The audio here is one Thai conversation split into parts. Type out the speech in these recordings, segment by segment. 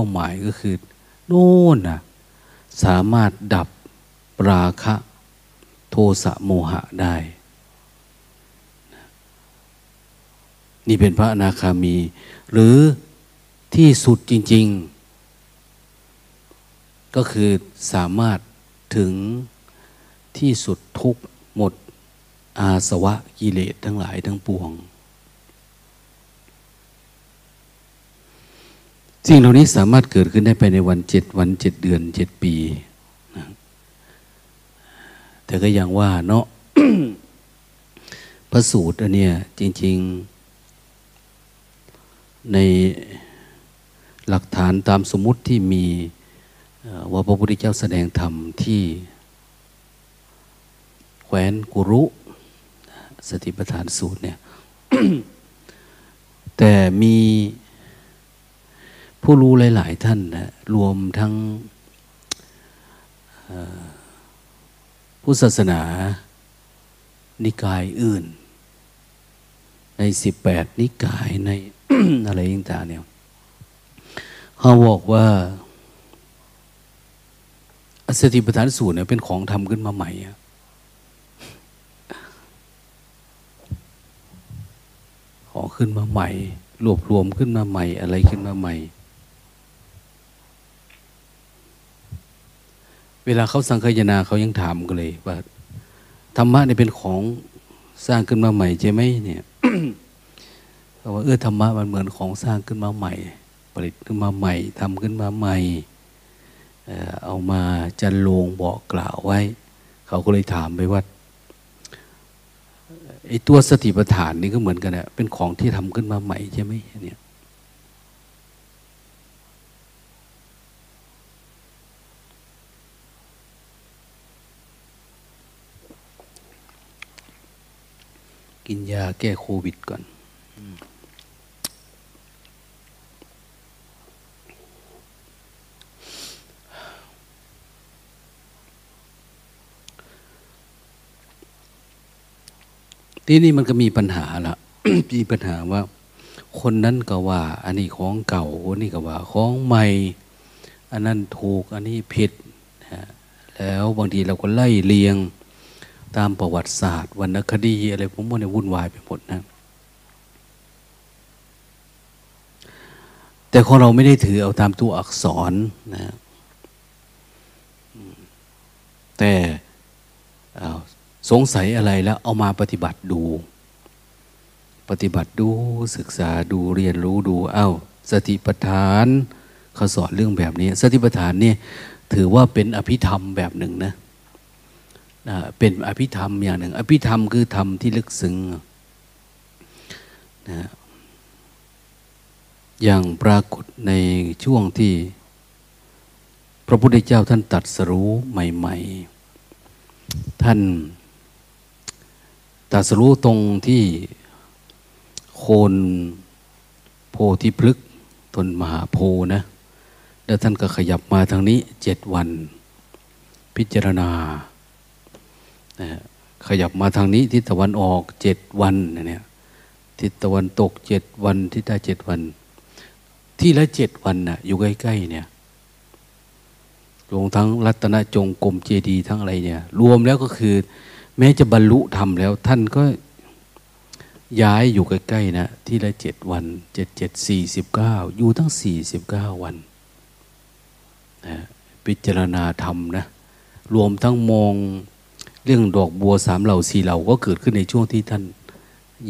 ป้าหมายก็คือโน่นนะสามารถดับราคะโทสะโมหะได้ นี่เป็นพระอนาคามี หรือที่สุดจริง ๆ ก็คือสามารถถึงที่สุดทุกหมดอาสวะกิเลสทั้งหลายทั้งปวง สิ่งเหล่านี้สามารถเกิดขึ้นได้ไปในวันเจ็ดวันเจ็ดเดือนเจ็ดปีนะแต่ก็ยังว่าเนาะพระสูตรอันเนี้ยจริง ๆ ในหลักฐานตามสมมุติที่มีว่าพระพุทธเจ้าแสดงธรรมที่แคว้นกุรุ สติปัฏฐานสูตรเนี่ย แต่มี ผู้รู้หลาย ๆ ท่านนะรวมทั้งผู้ศาสนา นิกายอื่น ในสิบแปดนิกายในอะไรต่างๆเนี่ยเขาบอกว่าสติปัฏฐานสูตรเนี่ยเป็นของทำขึ้นมาใหม่ของขึ้นมาใหม่ รวบรวมขึ้นมาใหม่ อะไรขึ้นมาใหม่ เวลาเขาสังคายนาเขายังถามกันเลยว่าธรรมะเนี่ยเป็นของสร้างขึ้นมาใหม่ใช่ไหมเนี่ยเขาว่าเออธรรมะมันเหมือนของสร้างขึ้นมาใหม่ ผลิตขึ้นมาใหม่ทำขึ้นมาใหม่เอามาจันลงบอกกล่าวไว้ เขาก็เลยถามไปว่าไอ้ตัวสติปัฏฐานนี่ก็เหมือนกันแหละเป็นของที่ทำขึ้นมาใหม่ใช่ไหมเนี่ย กินยาแก้โควิดก่อนที่นี่มันก็มีปัญหาละมีปัญหาว่า คนนั้นก็ว่า อันนี้ของเก่าคนนี้ก็ว่า ของใหม่ อันนั้นถูก อันนี้ผิด แล้วบางทีเราก็ไล่เลียง ตามประวัติศาสตร์วรรณคดีอะไรผมว่าเนี่ยวุ่นวายไปหมดนะ แต่ของเราไม่ได้ถือเอาตามตัวอักษรนะแต่สงสัยอะไรแล้วเอามาปฏิบัติดู ปฏิบัติดูศึกษาดูเรียนรู้ดูเอา้า สติปัฏฐานเขาสอนเรื่องแบบนี้ สติปัฏฐานนี่ถือว่าเป็นอภิธรรมแบบหนึ่งนะ เป็นอภิธรรมอย่างหนึ่ง อภิธรรมคือธรรมที่ลึกซึ้งนะอย่างปรากฏในช่วงที่ พระพุทธเจ้าท่านตัดสรู้ใหม่ ๆ ท่านตัดสรู้ตรงที่โคนโพธิพฤกตนมหาโพนะ แล้วท่านก็ขยับมาทางนี้เจ็ดวัน พิจารณา ขยับมาทางนี้ทิศตะวันออกเจ็ดวันเนี่ยทิศตะวันตกเจ็ดวันทิศใต้เจ็ดวัน ที่ละเจ็ดวันน่ะอยู่ใกล้ๆเนี่ยรวมทั้งรัตนจงกรมเจดีทั้งอะไรเนี่ย รวมแล้วก็คือ แม้จะบรรลุธรรมแล้ว ท่านก็ย้ายอยู่ใกล้ๆนะที่ละเจ็ดวันเจ็ดเจ็ดสี่สิบเก้าอยู่ทั้งสี่สิบเก้าวันนะพิจารณาธรรมนะรวมทั้งมอง เรื่องดอกบัวสามเหล่าสี่เหล่าก็เกิดขึ้นในช่วงที่ท่าน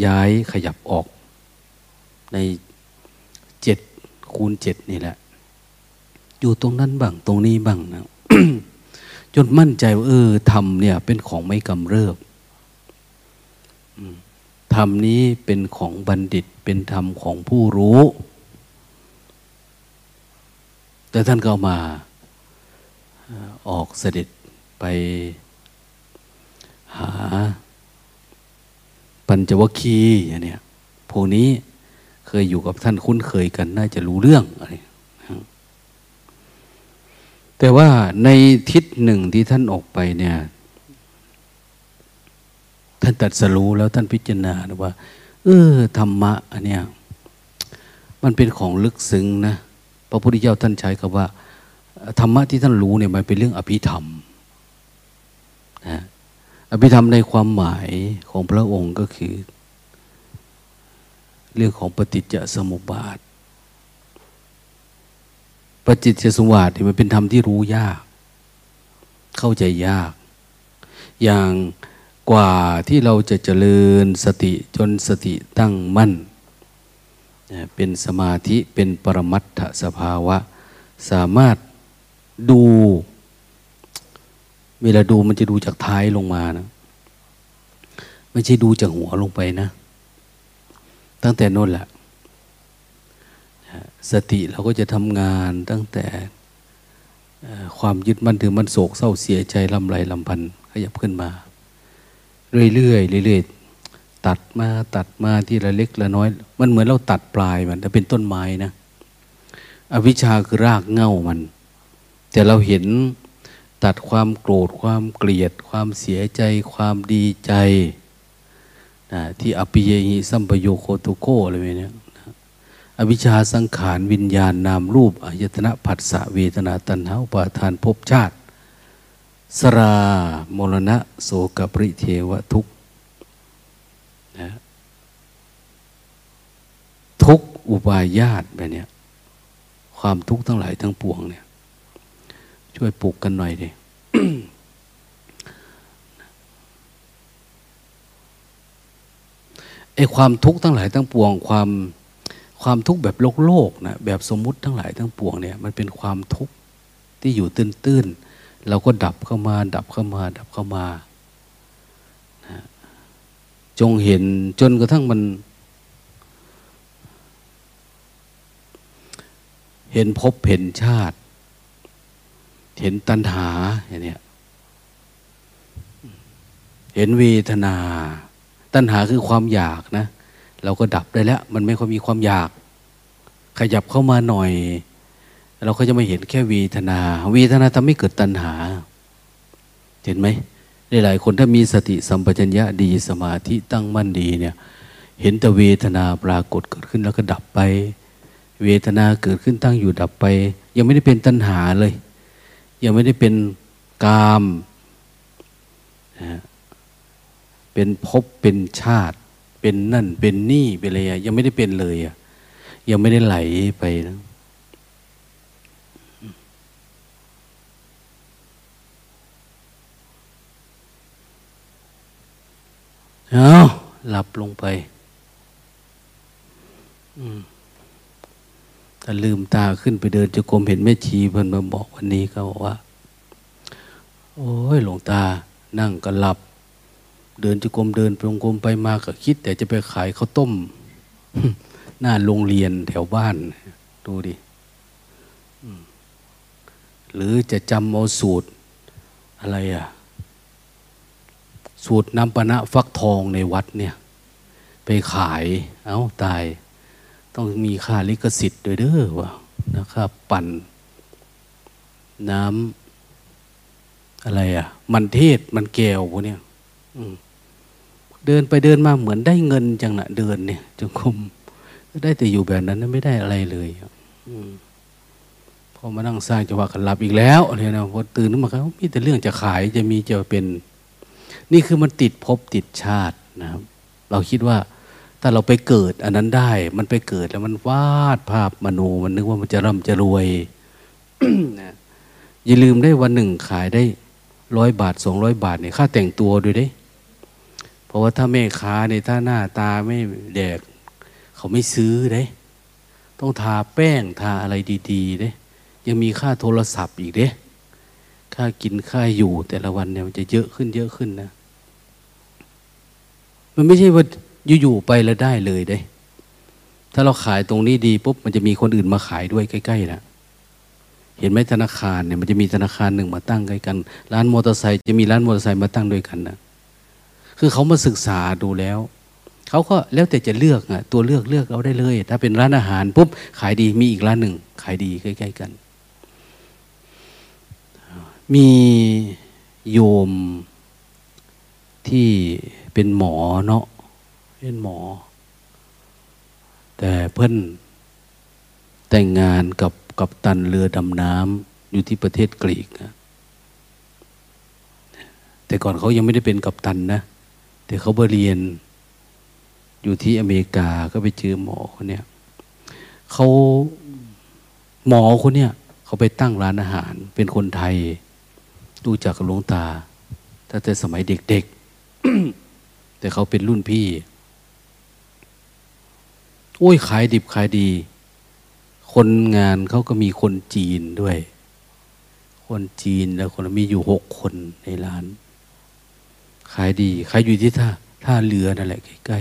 ย้ายขยับออก ในเจ็ดคูณเจ็ดนี่แหละ อยู่ตรงนั้นบ้างตรงนี้บ้างนะจนมั่นใจว่าเออธรรมเนี่ย เป็นของไม่กำเริบธรรมนี้เป็นของบัณฑิตเป็นธรรมของผู้รู้ แต่ท่านก็มาออกเสด็จไป หา ปัญจวัคคีย์อย่างนี้พวกนี้เคยอยู่กับท่านคุ้นเคยกัน น่าจะรู้เรื่องอะไรแต่ว่าในทิศหนึ่งที่ท่านออกไปเนี่ย ท่านตัดสรู้แล้วท่านพิจารณาว่า เออธรรมะอันเนี้ยมันเป็นของลึกซึ้งนะพระพุทธเจ้าท่านใช้คำว่าธรรมะที่ท่านรู้เนี่ยมันเป็นเรื่องอภิธรรมนะ อภิธรรมในความหมายของพระองค์ก็คือ เรื่องของปฏิจจสมุปบาท ปฏิจจสมุปบาทมันเป็นธรรมที่รู้ยาก เข้าใจยาก อย่างกว่าที่เราจะเจริญสติจนสติตั้งมั่น เป็นสมาธิเป็นปรมัตถสภาวะ สามารถดู เวลาดูมันจะดูจากท้ายลงมานะ ไม่ใช่ดูจากหัวลงไปนะ ตั้งแต่น้นแหละ สติเราก็จะทำงานตั้งแต่ความยึดมั่นถือมันโศกเศร้าเสียใจลำไรลำพันขยับขึ้นมา เรื่อยๆเรื่อยๆตัดมาตัดมาที่ละเล็กละน้อย มันเหมือนเราตัดปลายมันแต่เป็นต้นไม้นะ อวิชชาคือรากเง่ามัน แต่เราเห็น ตัดความโกรธความเกลียด ความเสียใจ ความดีใจนะที่อภิเยหิสัมปโยโคตุโกอะไรแบบนี้อวิชชาสังขารวิญญาณนามรูปอายตนะผัสสะเวทนาตัณหาอุปาทานภพชาติ สรามรณะโสกปริเทวทุกนะทุกอุบายญาตแบบนี้ความทุกข์ทั้งหลายทั้งปวงเนี่ย ช่วยปลุกกันหน่อยดิไอความทุกข์ทั้งหลายทั้งปวง ความความทุกข์แบบโลกโลกนะแบบสมมุติทั้งหลายทั้งปวงเนี่ย มันเป็นความทุกข์ที่อยู่ตื้นๆเราก็ดับเข้ามา ดับเข้ามา ดับเข้ามานะจงเห็นจนกระทั่งมัน เห็นพบเห็นชาติ เห็นตัณหาอย่างนี้เห็นเวทนา ตัณหาคือความอยากนะ เราก็ดับได้แล้ว มันไม่ค่อยมีความอยาก ขยับเข้ามาหน่อย เราก็จะไม่เห็นแค่เวทนา เวทนาทำให้เกิดตัณหา เห็นไหมหลายคนถ้ามีสติสัมปชัญญะดีสมาธิตั้งมั่นดีเนี่ย เห็นแต่เวทนาปรากฏเกิดขึ้นแล้วก็ดับไป เวทนาเกิดขึ้นตั้งอยู่ดับไป ยังไม่ได้เป็นตัณหาเลย ยังไม่ได้เป็นกาม เป็นภพเป็นชาติ เป็นนั่น เป็นนี่เป็นอะไรยังไม่ได้เป็นเลยอะยังไม่ได้ไหลไปนะเอาหลับลงไป ถ้าลืมตาขึ้นไปเดินจะกรมเห็นแม่ชีเพิ่นมาบอกวันนี้เขาบอกว่า โอ้ยหลวงตา นั่งก็หลับ เดินจะกรมเดินไปงกรมไปมาก็คิด แต่จะไปขายข้าวต้ม หน้าโรงเรียนแถวบ้าน ดูดิหรือจะจำเอาสูตร อะไรอะสูตรน้ำปณะฟักทองในวัดเนี่ย ไปขาย เอา้าตาย ต้องมีค่าลิขสิทธิ์ด้วยเด้อวะนะครับ ปั่น น้ำอะไรอะ่ะ มันเทศมันแก้วพวกเนี้ยเดินไปเดินมาเหมือนได้เงินจังนะเดินเนี่ยจงคมได้แต่อยู่แบบนั้นไม่ได้อะไรเลยอพอมานั่งสร้างจังหวะกันหลับอีกแล้วอะไรนะพอตื่นขึ้นมาเขามีแต่เรื่องจะขายจะมีจะเป็น นี่คือมันติดภพติดชาตินะครับ เราคิดว่า ถ้าเราไปเกิด อันนั้นได้ มันไปเกิดแล้วมันวาดภาพมโนมันนึกว่ามันจะร่ำจะรวยนะอย่าลืมได้วันหนึ่งขายได้ร้อยบาทสองร้อยบาทเนี่ยค่าแต่งตัวด้วยได้ เพราะว่าถ้าแม่ค้าในถ้าหน้าตาไม่แดก เขาไม่ซื้อได้ ต้องทาแป้งทาอะไรดีๆเด้ยังมีค่าโทรศัพท์อีกเด้ค่ากินค่าอยู่แต่ละวันเนี่ยมันจะเยอะขึ้นเยอะขึ้นนะ มันไม่ใช่ว่า อยู่ๆไปแล้วได้เลยเด้ ถ้าเราขายตรงนี้ดีปุ๊บมันจะมีคนอื่นมาขายด้วยใกล้ๆนะเห็นไหมธนาคารเนี่ยมันจะมีธนาคารหนึ่งมาตั้งใกล้กัน ร้านมอเตอร์ไซค์จะมีร้านมอเตอร์ไซค์มาตั้งด้วยกันนะคือเขามาศึกษาดูแล้วเขาก็แล้วแต่จะเลือกอะตัวเลือกเลือกเอาได้เลย ถ้าเป็นร้านอาหารปุ๊บขายดีมีอีกร้านหนึ่งขายดีใกล้ ๆ กัน มีโยมที่เป็นหมอเนาะ เป็นหมอ แต่เพิ่นแต่งงานกับกับตันเรือดำน้ำอยู่ที่ประเทศกรีกนะแต่ก่อนเขายังไม่ได้เป็นกัปตันนะ แต่เขาไปเรียนอยู่ที่อเมริกาก็ไปเจอหมอคนเนี้ยเขาหมอคนเนี้ยเขาไปตั้งร้านอาหาร เป็นคนไทยดูจากหลวงตาตั้งแต่สมัยเด็กๆ แต่เขาเป็นรุ่นพี่ โอ้ยขายดิบขายดี คนงานเขาก็มีคนจีนด้วย คนจีนแล้วคนมีอยู่หกคนในร้าน ขายดี ขายอยู่ที่ท่าท่าเรือนั่นแหละใกล้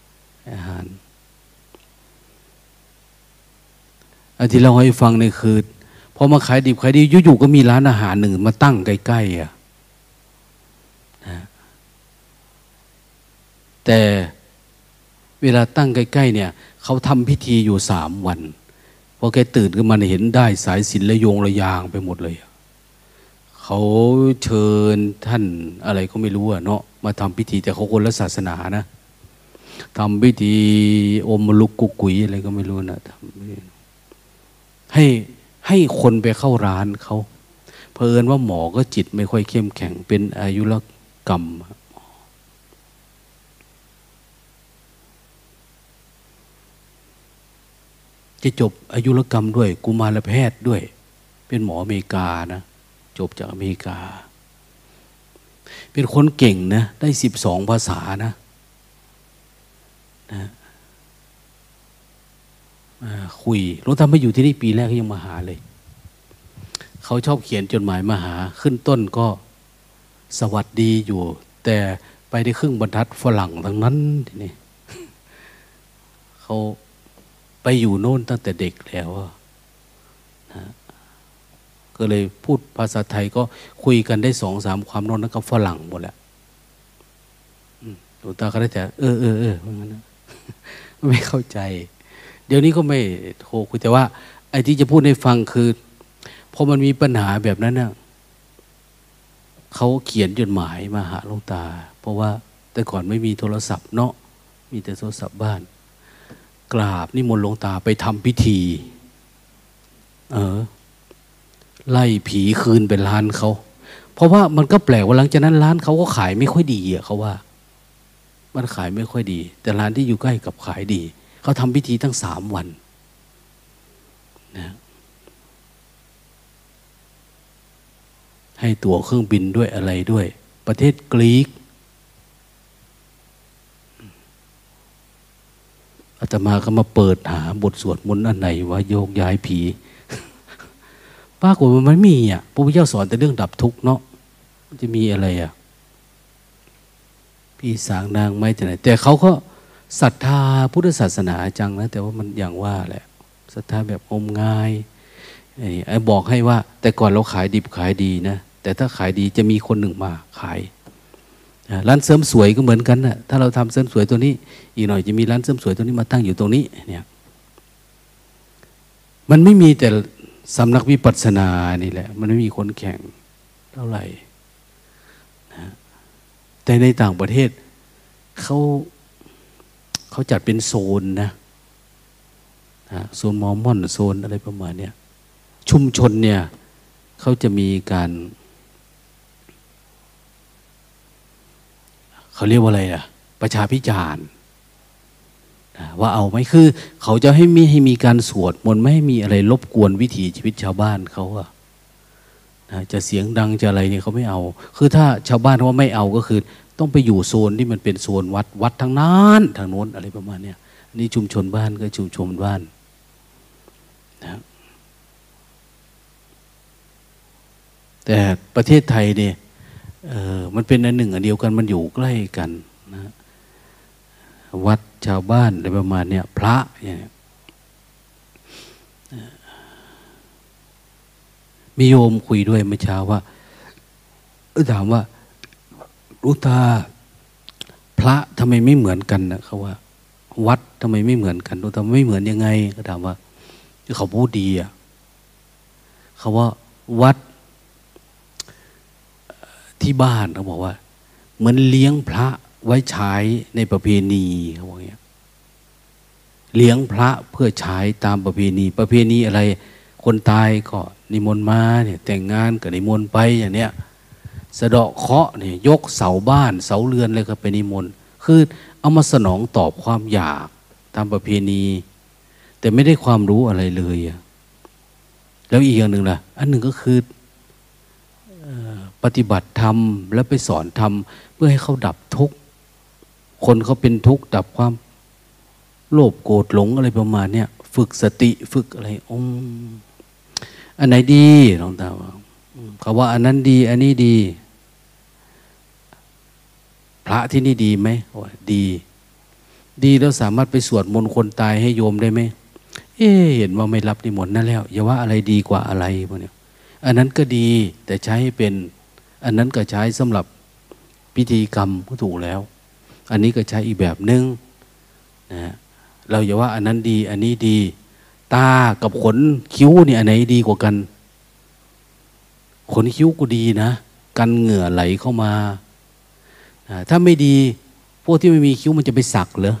ๆอาหารอันที่เราให้ฟังในคือพอมาขายดิบขายดีอยู่ๆก็มีร้านอาหารหนึ่งมาตั้งใกล้ๆอะนะแต่เวลาตั้งใกล้ๆเนี่ย เขาทำพิธีอยู่สามวันพอแกตื่นขึ้นมาเห็นได้สายสินระยงระยางไปหมดเลย เขาเชิญท่านอะไรก็ไม่รู้อะเนาะมาทำพิธีแต่เขาคนละศาสนานะทำพิธีอมลุกกุกุยอะไรก็ไม่รู้นะทำให้ให้คนไปเข้าร้านเขาเพลินว่าหมอก็จิตไม่ค่อยเข้มแข็งเป็นอายุรกรรม จะจบอายุรกรรมด้วย กุมารแพทย์ด้วย เป็นหมออเมริกานะจบจากอเมริกา เป็นคนเก่งนะ ได้สิบสองภาษานะนะคุยหลวงตาไม่อยู่ที่นี่ปีแรกยังมาหาเลย เขาชอบเขียนจดหมายมาหา ขึ้นต้นก็สวัสดีอยู่ แต่ไปได้ครึ่งบรรทัดฝรั่งทั้งนั้นทีนี้เขา ไปอยู่โน่นตั้งแต่เด็กแล้วนะก็เลยพูดภาษาไทยก็คุยกันได้สองสามความนอนนั้นก็ฝรั่งหมดแหละหลวงตาก็ได้แต่เออเออเออว่างั้นนะไม่เข้าใจ เดี๋ยวนี้ก็ไม่โทรคุยแต่ว่า ไอ้ที่จะพูดให้ฟังคือพอมันมีปัญหาแบบนั้นเน่ะเขาเขียนจดหมายมาหาหลวงตา เพราะว่าแต่ก่อนไม่มีโทรศัพท์เนาะมีแต่โทรศัพท์บ้าน กราบนิมนต์หลวงตาไปทำพิธี เออ ไล่ผีคืนเป็นร้านเขา เพราะว่ามันก็แปลกว่าหลังจากนั้นร้านเขาก็ขายไม่ค่อยดีอะเขาว่า มันขายไม่ค่อยดี แต่ร้านที่อยู่ใกล้กับขายดี เขาทำพิธีตั้งสามวันนะให้ตั๋วเครื่องบินด้วยอะไรด้วย ประเทศกรีก อาตมาก็มาเปิดหาบทสวดมนต์อันไหนว่าโยกย้ายผีปรากฏว่ามันมีอะพระพุทธเจ้าสอนแต่เรื่องดับทุกข์เนาะมันจะมีอะไรอะพี่สางนางไม่แต่ไหนแต่เขาก็ศรัทธาพุทธศาสนาจังนะแต่ว่ามันอย่างว่าแหละศรัทธาแบบอมงายไอ้บอกให้ว่า แต่ก่อนเราขายดิบขายดีนะแต่ถ้าขายดีจะมีคนหนึ่งมาขาย ร้านเสริมสวยก็เหมือนกันนะถ้าเราทำเสริมสวยตัวนี้ อีกหน่อยจะมีร้านเสริมสวยตัวนี้มาตั้งอยู่ตรงนี้เนี่ยมันไม่มีแต่สำนักวิปัสสนานี่แหละ มันไม่มีคนแข่งเท่าไหร่นะแต่ในต่างประเทศเขาเขาจัดเป็นโซนนะนะโซนมอมมอนโซนอะไรประมาณเนี้ยชุมชนเนี่ยเขาจะมีการ เขาเรียกว่าอะไรอะประชาพิจารณ์ว่าเอาไหมคือ เขาจะให้มีให้มีการสวดมนต์ไม่ให้มีอะไรรบกวนวิถีชีวิตชาวบ้านเขาอะจะเสียงดังจะอะไรเนี่ยเขาไม่เอา คือถ้าชาวบ้านเขาไม่เอาก็คือ ต้องไปอยู่โซนที่มันเป็นโซนวัดวัดทางนั้นทางโน้นอะไรประมาณเนี้ยนี่ชุมชนบ้านก็ชุมชนบ้านนะแต่ประเทศไทยเนี่ย เออมันเป็นอันหนึ่งอันเดียวกันมันอยู่ใกล้กันนะวัดชาวบ้านอะไรประมาณเนี้ยพระเนี่ยมีโยมคุยด้วยเมื่อเช้าว่าถามว่ารู้ตาพระทำไมไม่เหมือนกันนะเขาว่า วัดทำไมไม่เหมือนกันรู้ตาไม่เหมือนยังไงเขาถามว่าเขาพูดดีอะเขาว่าวัด ที่บ้านเขาบอกว่า เหมือนเลี้ยงพระไว้ใช้ในประเพณีเขาบอกอย่างนี้เลี้ยงพระเพื่อใช้ตามประเพณี ประเพณีอะไร คนตายก็นิมนต์มาเนี่ยแต่งงานก็นิมนต์ไปอย่างเนี้ยสะเดาะเคาะเนี่ยยกเสาบ้านเสาเรือนอะไรก็ไปนิมนต์คือเอามาสนองตอบความอยากตามประเพณี แต่ไม่ได้ความรู้อะไรเลยแล้วอีกอย่างหนึ่งล่ะ อันหนึ่งก็คือ ปฏิบัติธรรมแล้วไปสอนธรรมเพื่อให้เขาดับทุกข์คนเขาเป็นทุกข์ดับความ โลภโกรธหลงอะไรประมาณเนี้ยฝึกสติฝึกอะไรองอันไหนดีหลองตาว่าเขาว่า อันนั้นดี อันนี้ดี พระที่นี่ดีไหมว่าดี ดีแล้วสามารถไปสวดมนต์คนตายให้โยมได้ไหมเอ๊เห็นว่าไม่รับนิมนต์นั่นแล้วอย่าว่าอะไรดีกว่าอะไรพวกนี้อันนั้นก็ดีแต่ใช้เป็น อันนั้นก็ใช้สำหรับพิธีกรรมก็ถูกแล้ว อันนี้ก็ใช้อีกแบบหนึง่งนะเราอย่าว่าอันนั้นดี อันนี้ดี ตากับขนคิ้วนี่อันไหนดีกว่ากัน ขนคิ้วก็ดีนะ กันเหงื่อไหลเข้ามา ถ้าไม่ดี พวกที่ไม่มีคิ้วมันจะไปสักเหรอ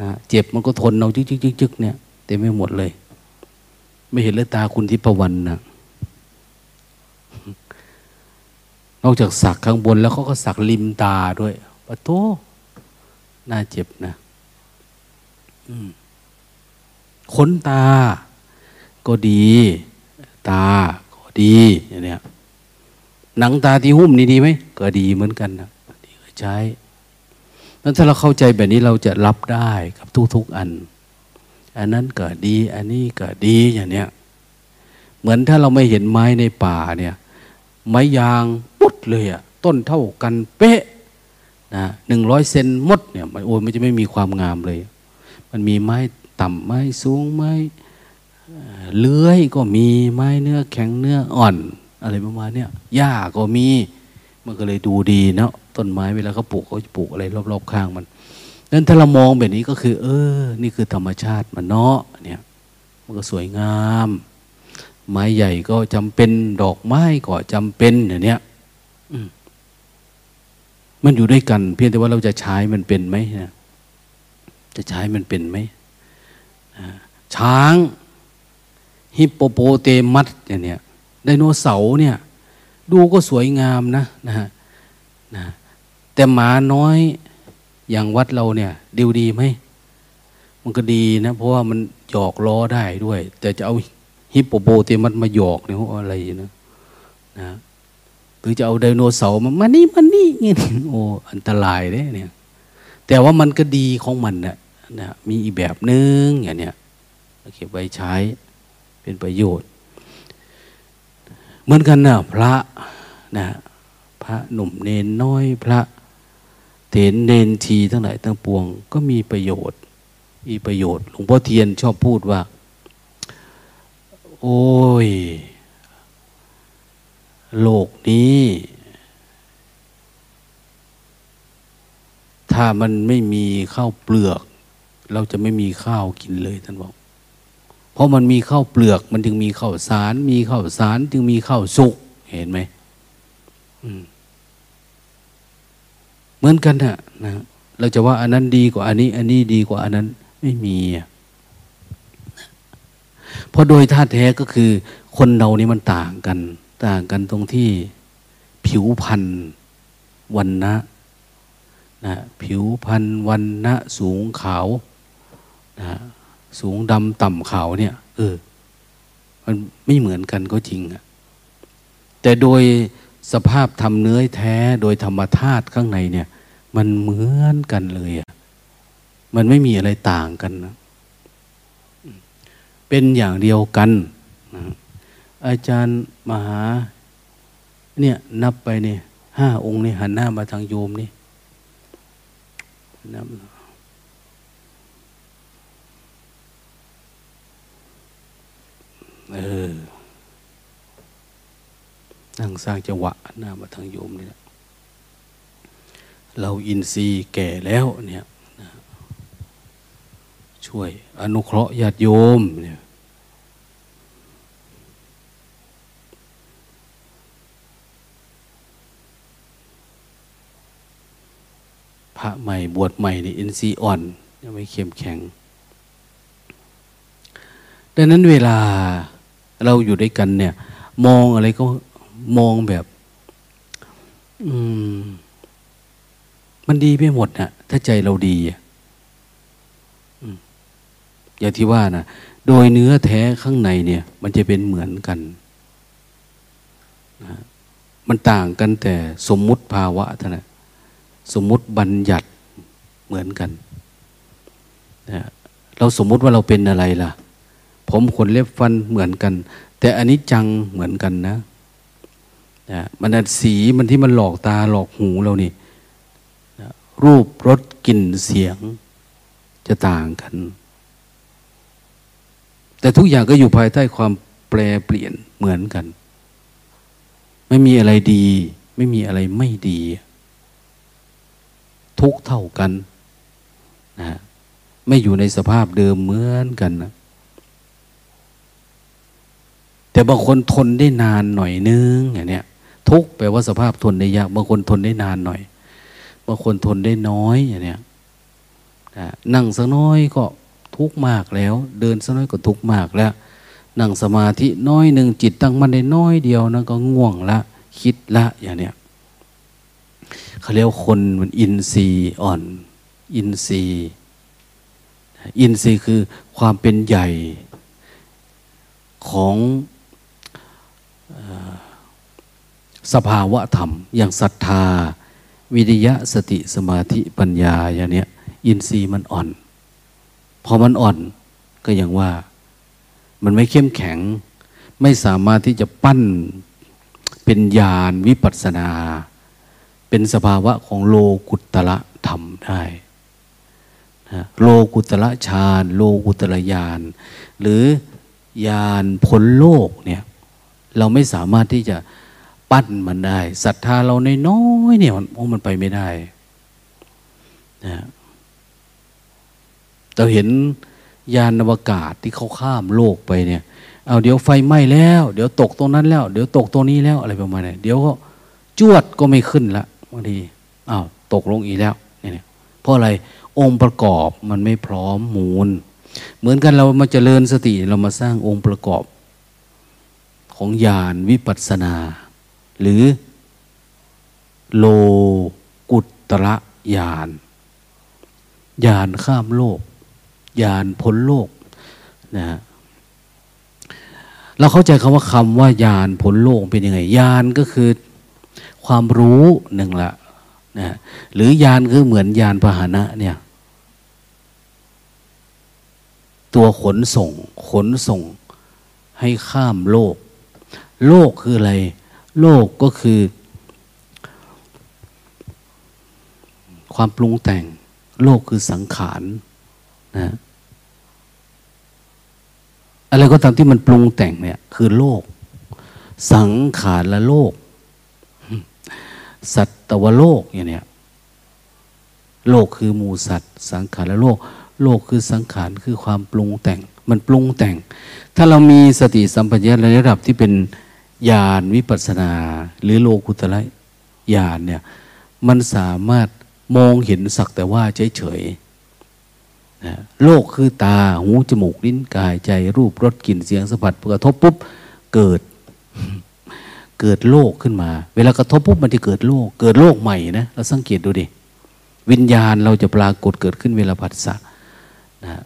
นะเจ็บมันก็ทนเอาจึกจึกเนี่ยเต็มไม่หมดเลย ไม่เห็นเลยตาคุณทิพวรรณนะน อกจากสักข้างบนแล้วเขาก็สักริมตาด้วยปะโตน่าเจ็บนะขนตา ก็ดี ตา ก็ดีอย่างเนี้ยหนังตาที่หุ้มนี่ดีไหมก็ดีเหมือนกันนะดีก็ใช้นั้นถ้าเราเข้าใจแบบนี้เราจะรับได้กับทุกๆอัน อันนั้นก็ดี อันนี้ก็ดีอย่างเนี้ยเหมือนถ้าเราไม่เห็นไม้ในป่าเนี่ย ไม้ยาง ดเลยอะต้นเท่ากันเป๊ะนะหนึ่งร้อยเซนมดเนี่ยมันโอ้ยมันจะไม่มีความงามเลย มันมีไม้ต่ำไม้สูงไม้เลื้อยก็มีไม้เนื้อแข็งเนื้ออ่อน อะไรประมาณเนี้ยหญ้าก็มี มันก็เลยดูดีเนาะต้นไม้เวลาเขาปลูกเขาจะปลูกอะไรรอบๆข้างมันนั้นถ้าเรามองแบบนี้ก็คือ เออ นี่คือธรรมชาติมันเนาะเนี่ยมันก็สวยงาม ไม้ใหญ่ก็จำเป็นดอกไม้ก็จำเป็นอย่างเนี้ย มันอยู่ด้วยกัน เพียงแต่ว่าเราจะใช้มันเป็นไหมนะจะใช้มันเป็นไหมช้าง ฮิปโปโปเตมัสเนี่ยไดโนเสาร์เนี่ย ดูก็สวยงามนะนะฮะนะแต่หมาน้อยอย่างวัดเราเนี่ยดีดีไหมมันก็ดีนะ เพราะว่ามันหยอกล้อได้ด้วย แต่จะเอาฮิปโปโปเตมัสมาหยอกเนี่ยอะไรนะนะ รือจะเอาไดโนเสาร์มามานี่มานี่เงี้ยโอ้อันตรายเลยเนี่ย แต่ว่ามันก็ดีของมันนะนะมีอีกแบบนึงอย่างเนี้ยเก็บไว้ใช้เป็นประโยชน์ เหมือนกันนะพระนะพระหนุ่มเนนน้อยพระเถนเนนทีทั้งหลายทั้งปวง ก็มีประโยชน์ มีประโยชน์หลวงพ่อเทียนชอบพูดว่า โอ้ย โลกนี้ ถ้ามันไม่มีข้าวเปลือก เราจะไม่มีข้าวกินเลยท่านบอก เพราะมันมีข้าวเปลือกมันจึงมีข้าวสาร มีข้าวสาร จึงมีข้าวสุกเห็นไหมเหมือนกันนะนะเราจะว่าอันนั้นดีกว่าอันนี้ อันนี้ดีกว่าอันนั้นไม่มีเพราะโดยท่าแท้ก็คือ คนเรานี่มันต่างกัน ต่างกันตรงที่ผิวพันธ์วันนะนะผิวพันธ์วันนะสูงขาวนะสูงดำต่ำขาวเนี่ยเออมันไม่เหมือนกันก็จริงอะแต่โดยสภาพทำเนื้อแท้โดยธรรมธาตุข้างในเนี่ย มันเหมือนกันเลยอะมันไม่มีอะไรต่างกันนะเป็นอย่างเดียวกันนะ อาจารย์มหา เนี่ยนับไปเนี่ยห้าองค์นี่หันหน้ามาทางโยมนี่นับเออนั่งสร้างจังหวะหน้ามาทางโยมนี่แหละเราอินทรีย์แก่แล้วเนี่ยช่วยอนุเคราะห์ญาติโยมเนี่ย พระใหม่บวชใหม่นี่อินทรีย์อ่อนยังไม่เข้มแข็ง ดังนั้นเวลาเราอยู่ด้วยกันเนี่ย มองอะไรก็มองแบบ อืม มันดีไปหมดนะถ้าใจเราดีอย่างที่ว่านะโดยเนื้อแท้ข้างในเนี่ย มันจะเป็นเหมือนกันนะมันต่างกันแต่สมมุติภาวะเท่านั้น สมมุติบัญญัติเหมือนกันนะเราสมมุติว่าเราเป็นอะไรล่ะ ผมขนเล็บฟันเหมือนกัน แต่อันนี้จังเหมือนกันนะนะมันสีมันที่มันหลอกตาหลอกหูเรานี่นะรูปรสกลิ่นเสียงจะต่างกัน แต่ทุกอย่างก็อยู่ภายใต้ความแปรเปลี่ยนเหมือนกัน ไม่มีอะไรดี ไม่มีอะไรไม่ดี ทุกเท่ากันนะไม่อยู่ในสภาพเดิมเหมือนกันนะแต่บางคนทนได้นานหน่อยนึงอย่างเนี้ยทุกแปลว่าสภาพทนได้ยากบางคนทนได้นานหน่อยบางคนทนได้น้อยอย่างเนี้ยนั่งสักน้อยก็ทุกมากแล้ว เดินสักน้อยก็ทุกมากแล้ว นั่งสมาธิน้อยหนึ่งจิตตั้งมันได้น้อยเดียวนะก็ง่วงละ คิดละอย่างเนี้ย เขาเรียกคนมันอินทรีย์อ่อน อินทรีย์อินทรีย์คือความเป็นใหญ่ของสภาวะธรรม อย่างศรัทธา วิริยะสติสมาธิปัญญาอย่างนี้อินทรีย์มันอ่อน พอมันอ่อนก็อย่างว่ามันไม่เข้มแข็ง ไม่สามารถที่จะปั้นเป็นญาณวิปัสสนา เป็นสภาวะของโลกุตตะธรรมได้โลกุตละฌานโลกุตละญาณหรือญาณพ้นโลกเนี่ยเราไม่สามารถที่จะปั้นมันได้ศรัทธาเราในน้อยเนี่ยมันมันไปไม่ได้นะเราเห็นยานอวกาศที่เขาข้ามโลกไปเนี่ย เอาเดี๋ยวไฟไหม้แล้ว เดี๋ยวตกตรงนั้นแล้ว เดี๋ยวตกตรงนี้แล้วอะไรประมาณนี้เดี๋ยวก็จวดก็ไม่ขึ้นละ บางทีอ้าวตกลงอีกแล้วเนี่ยเพราะอะไรองค์ประกอบมันไม่พร้อมมูล เหมือนกันเรามาเจริญสติเรามาสร้างองค์ประกอบ ของญาณวิปัสนา หรือโลกุตระญาณญาณข้ามโลกญาณพ้นโลกนะเราเข้าใจคำว่าคำว่าญาณพ้นโลกเป็นยังไงญาณก็คือ ความรู้หนึ่งละนะหรือญาณคือเหมือนญาณพาหนะเนี่ย ตัวขนส่ง ขนส่งให้ข้ามโลก โลกคืออะไร โลกก็คือ ความปรุงแต่ง โลกคือสังขารนะอะไรก็ตามที่มันปรุงแต่งเนี่ย คือโลก สังขารละโลก สัตวโลกอย่างเนี้ยโลกคือหมูสัตว์ สังขารและโลก โลกคือสังขารคือความปรุงแต่ง มันปรุงแต่ง ถ้าเรามีสติสัมปชัญญะระดับที่เป็นญาณวิปัสนา หรือโลกุตระญาณเนี่ยมันสามารถมองเห็นสักแต่ว่าเฉยๆนะโลกคือตาหูจมูกลิ้นกายใจรูปรสกลิ่นเสียงสัมผัสกระทบปุ๊บเกิด เกิดโลกขึ้นมา เวลากระทบปุ๊บมันจะเกิดโลก เกิดโลกใหม่นะเราสังเกตดูดิวิญญาณเราจะปรากฏเกิดขึ้นเวลาผัสสะนะ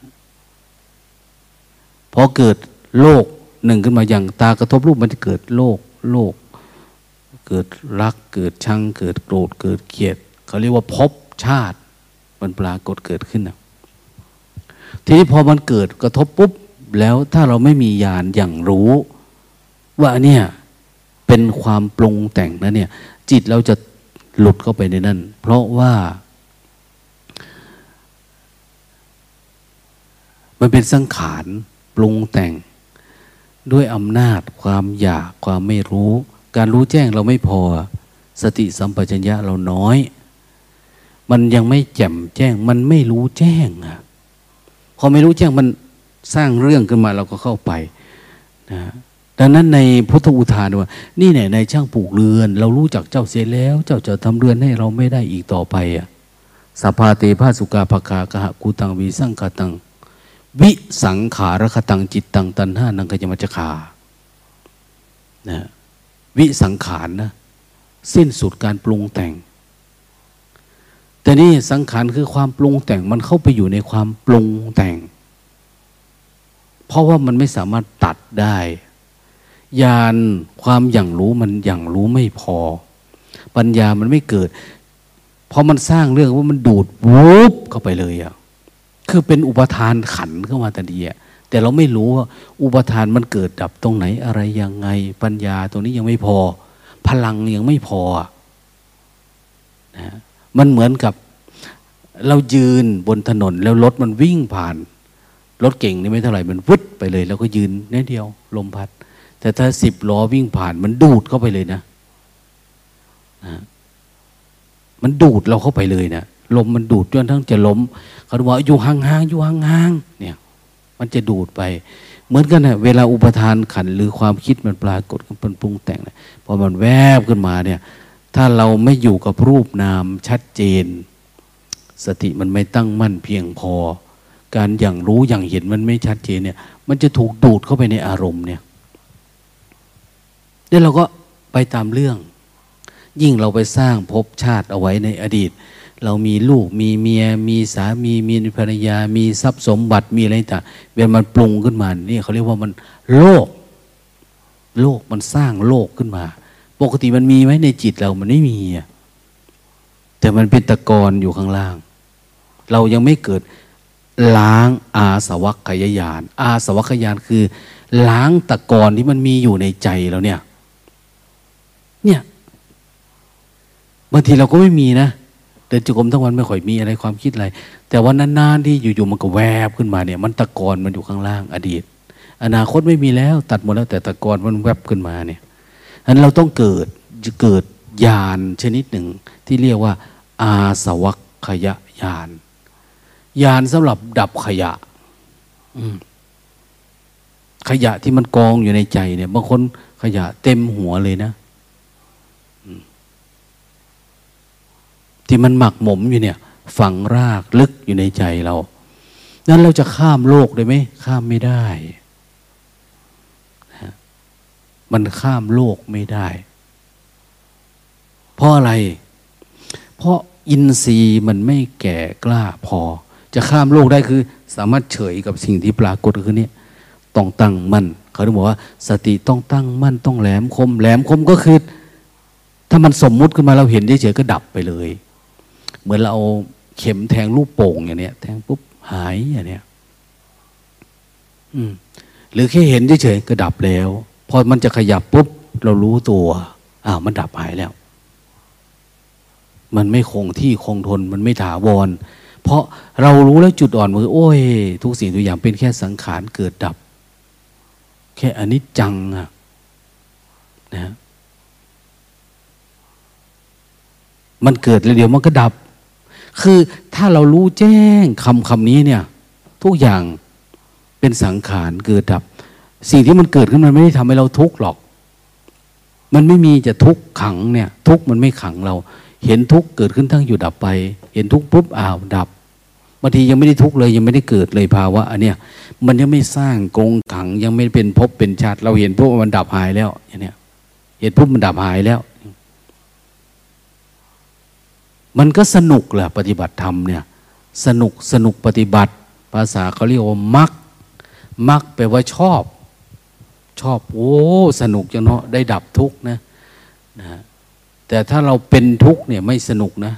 พอเกิดโลกหนึ่งขึ้นมาอย่างตากระทบรูปมันจะเกิดโลกโลก เกิดรักเกิดชังเกิดโกรธเกิดเกลียดเขาเรียกว่าภพชาติ มันปรากฏเกิดขึ้นนะทีนี้พอมันเกิดกระทบปุ๊บแล้วถ้าเราไม่มีญาณอย่างรู้ ว่าเนี่ย เป็นความปรุงแต่งนะเนี่ย จิตเราจะหลุดเข้าไปในนั้น เพราะว่า มันเป็นสังขารปรุงแต่ง ด้วยอำนาจความอยากความไม่รู้ การรู้แจ้งเราไม่พอ สติสัมปชัญญะเราน้อย มันยังไม่แจ่มแจ้ง มันไม่รู้แจ้งอะพอไม่รู้แจ้งมันสร้างเรื่องขึ้นมาเราก็เข้าไปนะ ดังนั้นในพุทธอุทานว่า นี่ไหนในช่างปลูกเรือน เรารู้จักเจ้าเสียแล้ว เจ้าจะทำเรือนให้เราไม่ได้อีกต่อไปอะสภาเตภาสุกาภคากะหะกูตังวีสังกตัง วิสังขารคตังจิตตังตันห้านังกยมัจคานะวิสังขารนะสิ้นสุดการปรุงแต่ง แต่นี่สังขารคือความปรุงแต่งมันเข้าไปอยู่ในความปรุงแต่ง เพราะว่ามันไม่สามารถตัดได้ ญาณความอย่างรู้มันอย่างรู้ไม่พอ ปัญญามันไม่เกิด เพอมันสร้างเรื่องว่ามันดูดวูบเข้าไปเลยอะคือเป็นอุปทานขันเข้ามาแต่ดีอะแต่เราไม่รู้ว่าอุปทานมันเกิดดับตรงไหนอะไรยังไง ปัญญาตรงนี้ยังไม่พอ พลังยังไม่พอนะมันเหมือนกับเรายืนบนถนนแล้วรถมันวิ่งผ่าน รถเก่งนี่ไม่เท่าไหร่มันวึดไปเลย แล้วก็ยืนแน่เดียว ลมพัด แต่ถ้าสิบล้อวิ่งผ่านมันดูดเข้าไปเลยนะนะ มันดูดเราเข้าไปเลยนะลมมันดูดจนทั้งจะล้มเขาบอกอยู่ห่างๆอยู่ห่างๆเนี่ย มันจะดูดไป เหมือนกันนะเวลาอุปทานขันหรือความคิดมันปรากฏมันปรุงแต่งนะพอมันแวบขึ้นมาเนี่ย ถ้าเราไม่อยู่กับรูปนามชัดเจน สติมันไม่ตั้งมั่นเพียงพอ การอย่างรู้อย่างเห็นมันไม่ชัดเจนเนี่ย มันจะถูกดูดเข้าไปในอารมณ์เนี่ย แล้วเราก็ไปตามเรื่อง ยิ่งเราไปสร้างภพชาติเอาไว้ในอดีต เรามีลูกมีเมีย มีสามีมีภรรยา มีทรัพย์สมบัติมีอะไรต่างเวลามันปรุงขึ้นมานี่เขาเรียกว่ามันโลก โลกมันสร้างโลกขึ้นมา ปกติมันมีไหมในจิตเรามันไม่มีแต่มันเป็นตะกอนอยู่ข้างล่าง เรายังไม่เกิดล้างอาสวัคยายาน อาสวัคยานคือ ล้างตะกอนที่มันมีอยู่ในใจเราเนี่ย เนี่ยบางทีเราก็ไม่มีนะเดินจุกรมทั้งวันไม่ค่อยมีอะไรความคิดอะไร แต่วันนานๆที่อยู่ๆมันก็แวบขึ้นมาเนี่ย มันตะกอนมันอยู่ข้างล่างอดีต อนาคตไม่มีแล้ว ตัดหมดแล้วแต่ตะกอนมันแวบขึ้นมาเนี่ยอันเราต้องเกิดจะเกิดญาณชนิดหนึ่งที่เรียกว่า อาสวัคขยะญาณญาณสำหรับดับขยะขยะที่มันกองอยู่ในใจเนี่ย บางคนขยะเต็มหัวเลยนะ ที่มันหมักหมมอยู่เนี่ย ฝังรากลึกอยู่ในใจเรานั้นเราจะข้ามโลกได้ไหมข้ามไม่ได้มันข้ามโลกไม่ได้ เพราะอะไร เพราะอินทรีย์มันไม่แก่กล้าพอ จะข้ามโลกได้คือ สามารถเฉยกับสิ่งที่ปรากฏคือนี้ต้องตั้งมั่นเขาถึงบอกว่า สติต้องตั้งมั่นต้องแหลมคม แหลมคมก็คือ ถ้ามันสมมุติขึ้นมาเราเห็นเฉยๆก็ดับไปเลย เหมือนเราเอาเข็มแทงลูกโป่งอย่างเนี้ย แทงปุ๊บหายอย่างเนี้ยอืม หรือแค่เห็นเฉยๆก็ดับแล้วพอมันจะขยับปุ๊บ เรารู้ตัวอ้าวมันดับหายแล้ว มันไม่คงที่คงทน มันไม่ถาวร เพราะเรารู้แล้วจุดอ่อนมือโอ้ย ทุกสิ่งทุกอย่างเป็นแค่สังขารเกิดดับ แค่อนิจจังอะนะมันเกิดแล้วเดี๋ยวมันก็ดับ คือถ้าเรารู้แจ้งคำคำนี้เนี่ย ทุกอย่างเป็นสังขารเกิดดับ สิ่งที่มันเกิดขึ้นมันไม่ได้ทำให้เราทุกข์หรอก มันไม่มีจะทุกข์ขังเนี่ย ทุกข์มันไม่ขังเรา เห็นทุกข์เกิดขึ้นทั้งอยู่ดับไป เห็นทุกข์ปุ๊บอ้าวดับบางทียังไม่ได้ทุกข์เลยยังไม่ได้เกิดเลยภาวะอันเนี้ยมันยังไม่สร้างกงขังยังไม่เป็นภพเป็นชาติ เราเห็นปุ๊บมันดับหายแล้วอย่างเนี้ยเห็นปุ๊บมันดับหายแล้ว มันก็สนุกแหละปฏิบัติธรรมเนี่ย สนุกสนุกปฏิบัติ ภาษาเขาเรียกว่ามัก มักแปลว่าชอบ ชอบโอ้สนุกจังเนาะได้ดับทุกนะนะแต่ถ้าเราเป็นทุกเนี่ยไม่สนุกนะ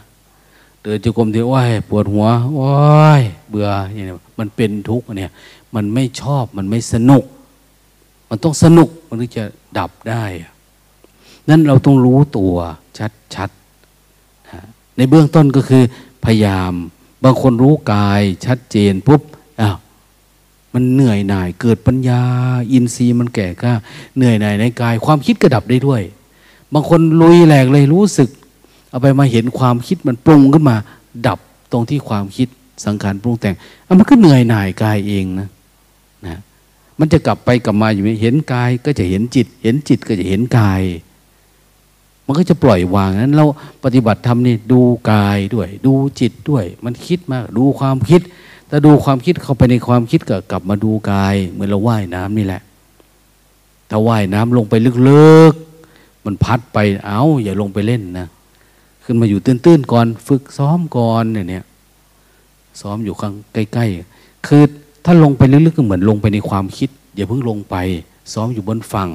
เดินจุกรมที่ว้าปวดหัวว้ายเบื่ออย่างนี้มันเป็นทุกเนี่ย มันไม่ชอบมันไม่สนุก มันต้องสนุกมันถึงจะดับได้ นั่นเราต้องรู้ตัวชัดชัด ในเบื้องต้นก็คือพยายาม บางคนรู้กายชัดเจนปุ๊บอ้าวมันเหนื่อยหน่ายเกิดปัญญา อินทรีย์มันแก่กล้าเหนื่อยหน่ายในกาย ความคิดก็ดับได้ด้วย บางคนลุยแหลกเลยรู้สึก เอาไปมาเห็นความคิดมันปรุงขึ้นมา ดับตรงที่ความคิดสังขารปรุงแต่งเอามันก็เหนื่อยหน่ายกายเองนะนะมันจะกลับไปกลับมาอยู่เห็นกายก็จะเห็นจิต เห็นจิตก็จะเห็นกาย มันก็จะปล่อยวางนั้น เราปฏิบัติธรรมนี่ดูกายด้วย ดูจิตด้วย มันคิดมาก ดูความคิดแต่ถ้าดูความคิดเข้าไปในความคิดก็กลับมาดูกาย เหมือนเราว่ายน้ำนี่แหละ ถ้าว่ายน้ำลงไปลึกๆ มันพัดไปเอาอย่าลงไปเล่นนะ ขึ้นมาอยู่ตื้นๆก่อนฝึกซ้อมก่อนเนี่ยซ้อมอยู่ข้างใกล้ๆ คือถ้าลงไปลึกๆก็เหมือนลงไปในความคิดอย่าเพิ่งลงไป ซ้อมอยู่บนฝั่ง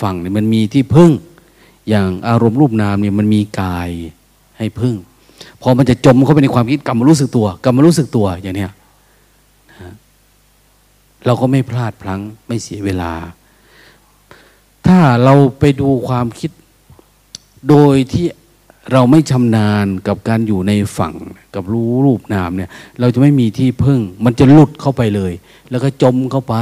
ฝั่งเนี่ยมันมีที่พึ่ง อย่างอารมณ์รูปนามเนี่ยมันมีกายให้พึ่ง พอมันจะจมเข้าไปในความคิดกรรมารู้สึกตัวกรรมารู้สึกตัวอย่างเนี้ยเราก็ไม่พลาดพลั้งไม่เสียเวลา ถ้าเราไปดูความคิดโดยที่ เราไม่ชำนาญกับการอยู่ในฝั่งกับรู้รูปนามเนี่ย เราจะไม่มีที่พึ่ง มันจะหลุดเข้าไปเลย แล้วก็จมเข้าไป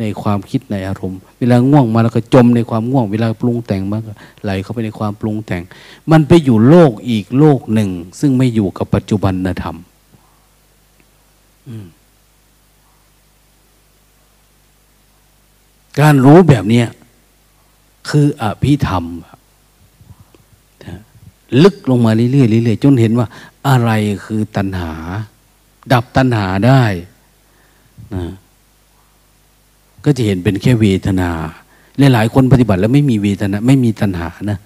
ในความคิดในอารมณ์ เวลาง่วงมาแล้วก็จมในความง่วง เวลาปรุงแต่งมาก็ไหลเข้าไปในความปรุงแต่ง มันไปอยู่โลกอีกโลกหนึ่ง ซึ่งไม่อยู่กับปัจจุบันธรรมการรู้แบบนี้คืออภิธรรม ลึกลงมาเรื่อยๆเรื่อยๆจนเห็นว่า อะไรคือตัณหา ดับตัณหาได้นะก็จะเห็นเป็นแค่เวทนาหลายๆคนปฏิบัติแล้วไม่มีเวทนา ไม่มีตัณหานะ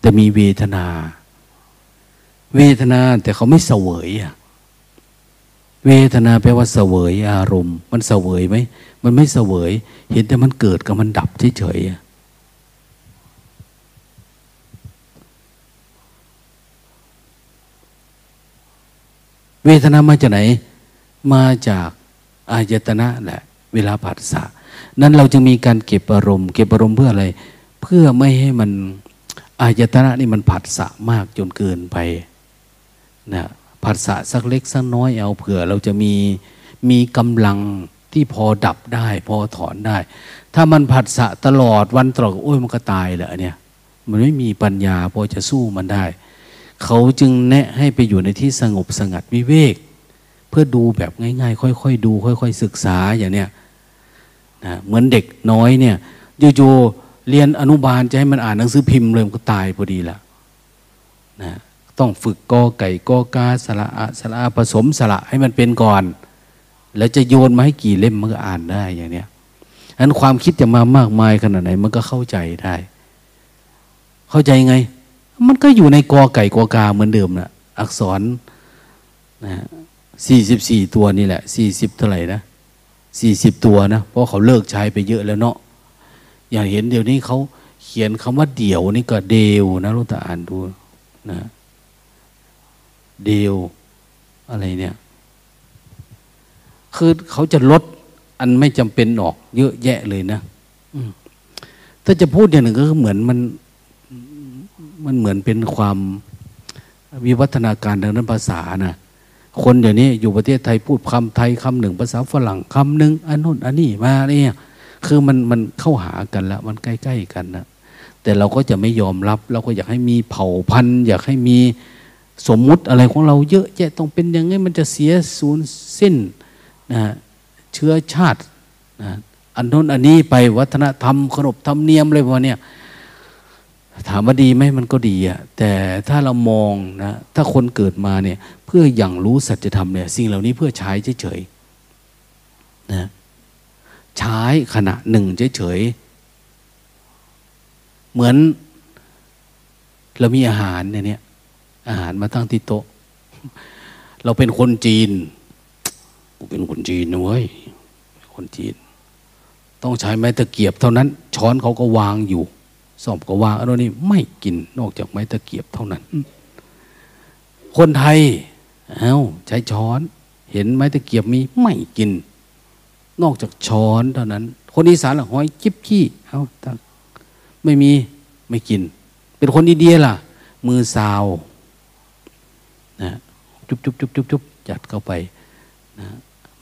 แต่มีเวทนา เวทนาแต่เขาไม่เสวยอะเวทนาแปลว่าเสวยอารมณ์ มันเสวยไหมมันไม่เสวย เห็นแต่มันเกิดกับมันดับเฉยๆ เวทนามาจากไหน มาจากอายตนะแหละ เวลาผัสสะนั้นเราจึงมีการเก็บอารมณ์ เก็บอารมณ์เพื่ออะไร เพื่อไม่ให้มันอายตนะนี่มันผัสสะมากจนเกินไปนะผัสสะสักเล็กสักน้อยเอาเผื่อ เราจะมีมีกำลังที่พอดับได้ พอถอนได้ ถ้ามันผัสสะตลอดวันตลอดโอ้ยมันก็ตายแหละเนี่ย มันไม่มีปัญญาพอจะสู้มันได้ เขาจึงแนะให้ไปอยู่ในที่สงบสงัดวิเวก เพื่อดูแบบง่ายๆ ค่อยๆดู ค่อย ๆ ศึกษาอย่างเนี้ยนะเหมือนเด็กน้อยเนี่ยอยู่ๆเรียนอนุบาลจะให้มันอ่านหนังสือพิมพ์เลยมันก็ตายพอดีละนะต้องฝึกกอไก่กอกาสระอะสระผสมสระให้มันเป็นก่อน แล้วจะโยนมาให้กี่เล่มมันก็อ่านได้อย่างเนี้ยอันความคิดจะมามากมายขนาดไหนมันก็เข้าใจได้ เข้าใจไง มันก็อยู่ในกอไก่กอกาเหมือนเดิมนะอักษรนะสี่สิบสี่ตัวนี่แหละสี่สิบเท่าไหร่นะสี่สิบตัวนะ เพราะเขาเลิกใช้ไปเยอะแล้วเนาะอย่างเห็นเดี๋ยวนี้เขาเขียนคำว่าเดี่ยวนี่ก็เดวนะลูกตาอ่านดูนะเดวอะไรเนี่ย คือเขาจะลดอันไม่จำเป็นออก เยอะแยะเลยนะถ้าจะพูดอย่างหนึ่งก็เหมือนมัน มันเหมือนเป็นความวิวัฒนาการทางด้านภาษานะคนเดี๋ยวนี้อยู่ประเทศไทยพูดคำไทยคำหนึ่งภาษาฝรั่งคำหนึ่งอันนู้นอันนี้มาเนี่ยคือมันมันเข้าหากันแล้วมันใกล้ ๆ กันนะแต่เราก็จะไม่ยอมรับเราก็อยากให้มีเผ่าพันธุ์ อยากให้มีสมมุติอะไรของเราเยอะแยะต้องเป็นยังไงมันจะเสียสูญสิ้นนะเชื้อชาตินะอันนู้นอันนี้ไปวัฒนธรรมขนบธรรมเนียมอะไรพวกนี้ ถามว่าดีไหมมันก็ดีอะแต่ถ้าเรามองนะถ้าคนเกิดมาเนี่ยเพื่ออย่างรู้สัจธรรมเนี่ยสิ่งเหล่านี้เพื่อใช้เฉยๆนะใช้ขณะหนึ่งเฉยๆเหมือนเรามีอาหารเนี่ยอาหารมาตั้งที่โต๊ะ เราเป็นคนจีนกูเป็นคนจีนนะเว้ยคนจีน ต้องใช้ไม้ตะเกียบเท่านั้น ช้อนเขาก็วางอยู่ สอบก็วางอันนี้ไม่กินนอกจากไม้ตะเกียบเท่านั้น คนไทยเอา้าใช้ช้อน เห็นไม้ตะเกียบมีไม่กิน นอกจากช้อนเท่านั้น คนอีสานล่ะหอยจิบขี้เอาตักไม่มีไม่กิน เป็นคนอินเดียล่ะ มือซาวนะจุบจุบจุบจุบจุบจัดเข้าไปนะ